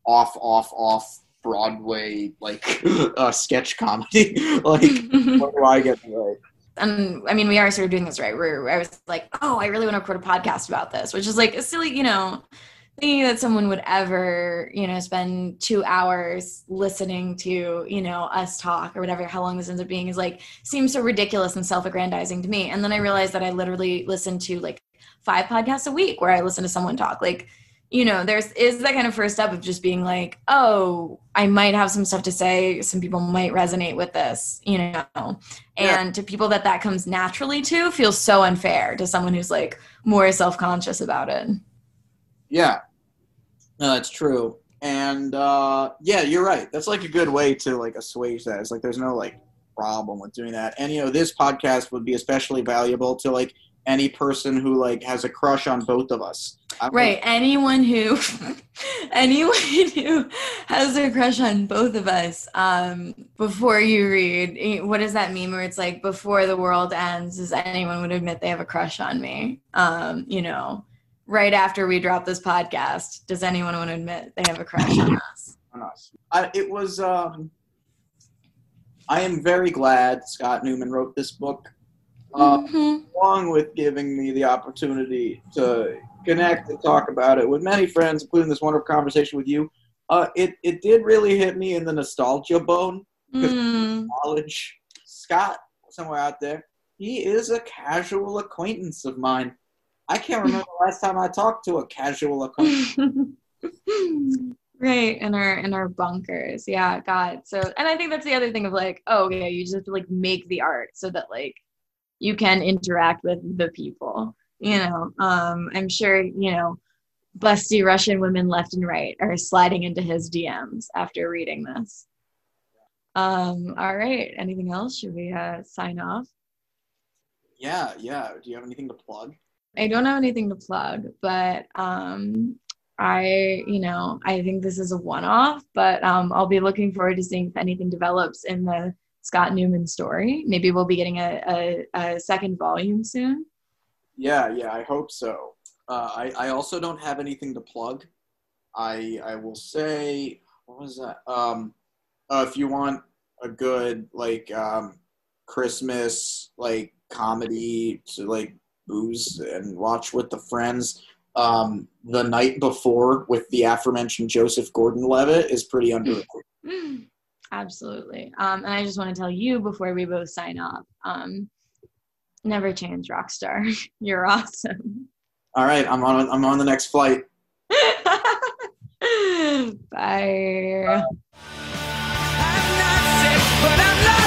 off off off Broadway like uh, sketch comedy? like, where do I get the right? And I mean, we are sort of doing this right. Where I was like, oh, I really want to record a podcast about this, which is like a silly, you know, thinking that someone would ever, you know, spend two hours listening to, you know, us talk or whatever, how long this ends up being is like, seems so ridiculous and self aggrandizing to me. And then I realized that I literally listen to like five podcasts a week where I listen to someone talk. Like, you know, there's is that kind of first step of just being like, oh, I might have some stuff to say. Some people might resonate with this, you know. And Yeah. to people that that comes naturally to feels so unfair to someone who's like more self conscious about it. Yeah, no, that's true. And uh, yeah, you're right. That's like a good way to like assuage that. It's like there's no like problem with doing that. And you know, this podcast would be especially valuable to like any person who like has a crush on both of us. I'm Right. Anyone who anyone who has a crush on both of us, um, before you read eh, what does that mean where it's like before the world ends, does anyone would admit they have a crush on me? Um, you know, right after we drop this podcast, does anyone want to admit they have a crush on us? on us. I, it was. Um, I am very glad Scott Newman wrote this book. Uh, Mhm. along with giving me the opportunity to connect and talk about it with many friends, including this wonderful conversation with you. Uh, it, it did really hit me in the nostalgia bone. Mm. Knowledge. Scott, somewhere out there, he is a casual acquaintance of mine. I can't remember the last time I talked to a casual acquaintance. right in our in our bunkers yeah god so and i think that's the other thing of like oh yeah you just have to like make the art so that like you can interact with the people you know um i'm sure you know busty russian women left and right are sliding into his dms after reading this um all right anything else should we uh sign off yeah, yeah. Do you have anything to plug? I don't have anything to plug, but um, I, you know, I think this is a one-off, but um, I'll be looking forward to seeing if anything develops in the Scott Newman story. Maybe we'll be getting a, a, a second volume soon. Yeah, yeah, I hope so. Uh, I, I also don't have anything to plug. I I will say what was that? Um, uh, if you want a good like um, Christmas like comedy to like booze and watch with the friends, um, the night before with the aforementioned Joseph Gordon-Levitt is pretty underrated. Absolutely. Um, and I just want to tell you before we both sign off. Um, never change, Rockstar. You're awesome. All right, I'm on. I'm on the next flight. Bye. I'm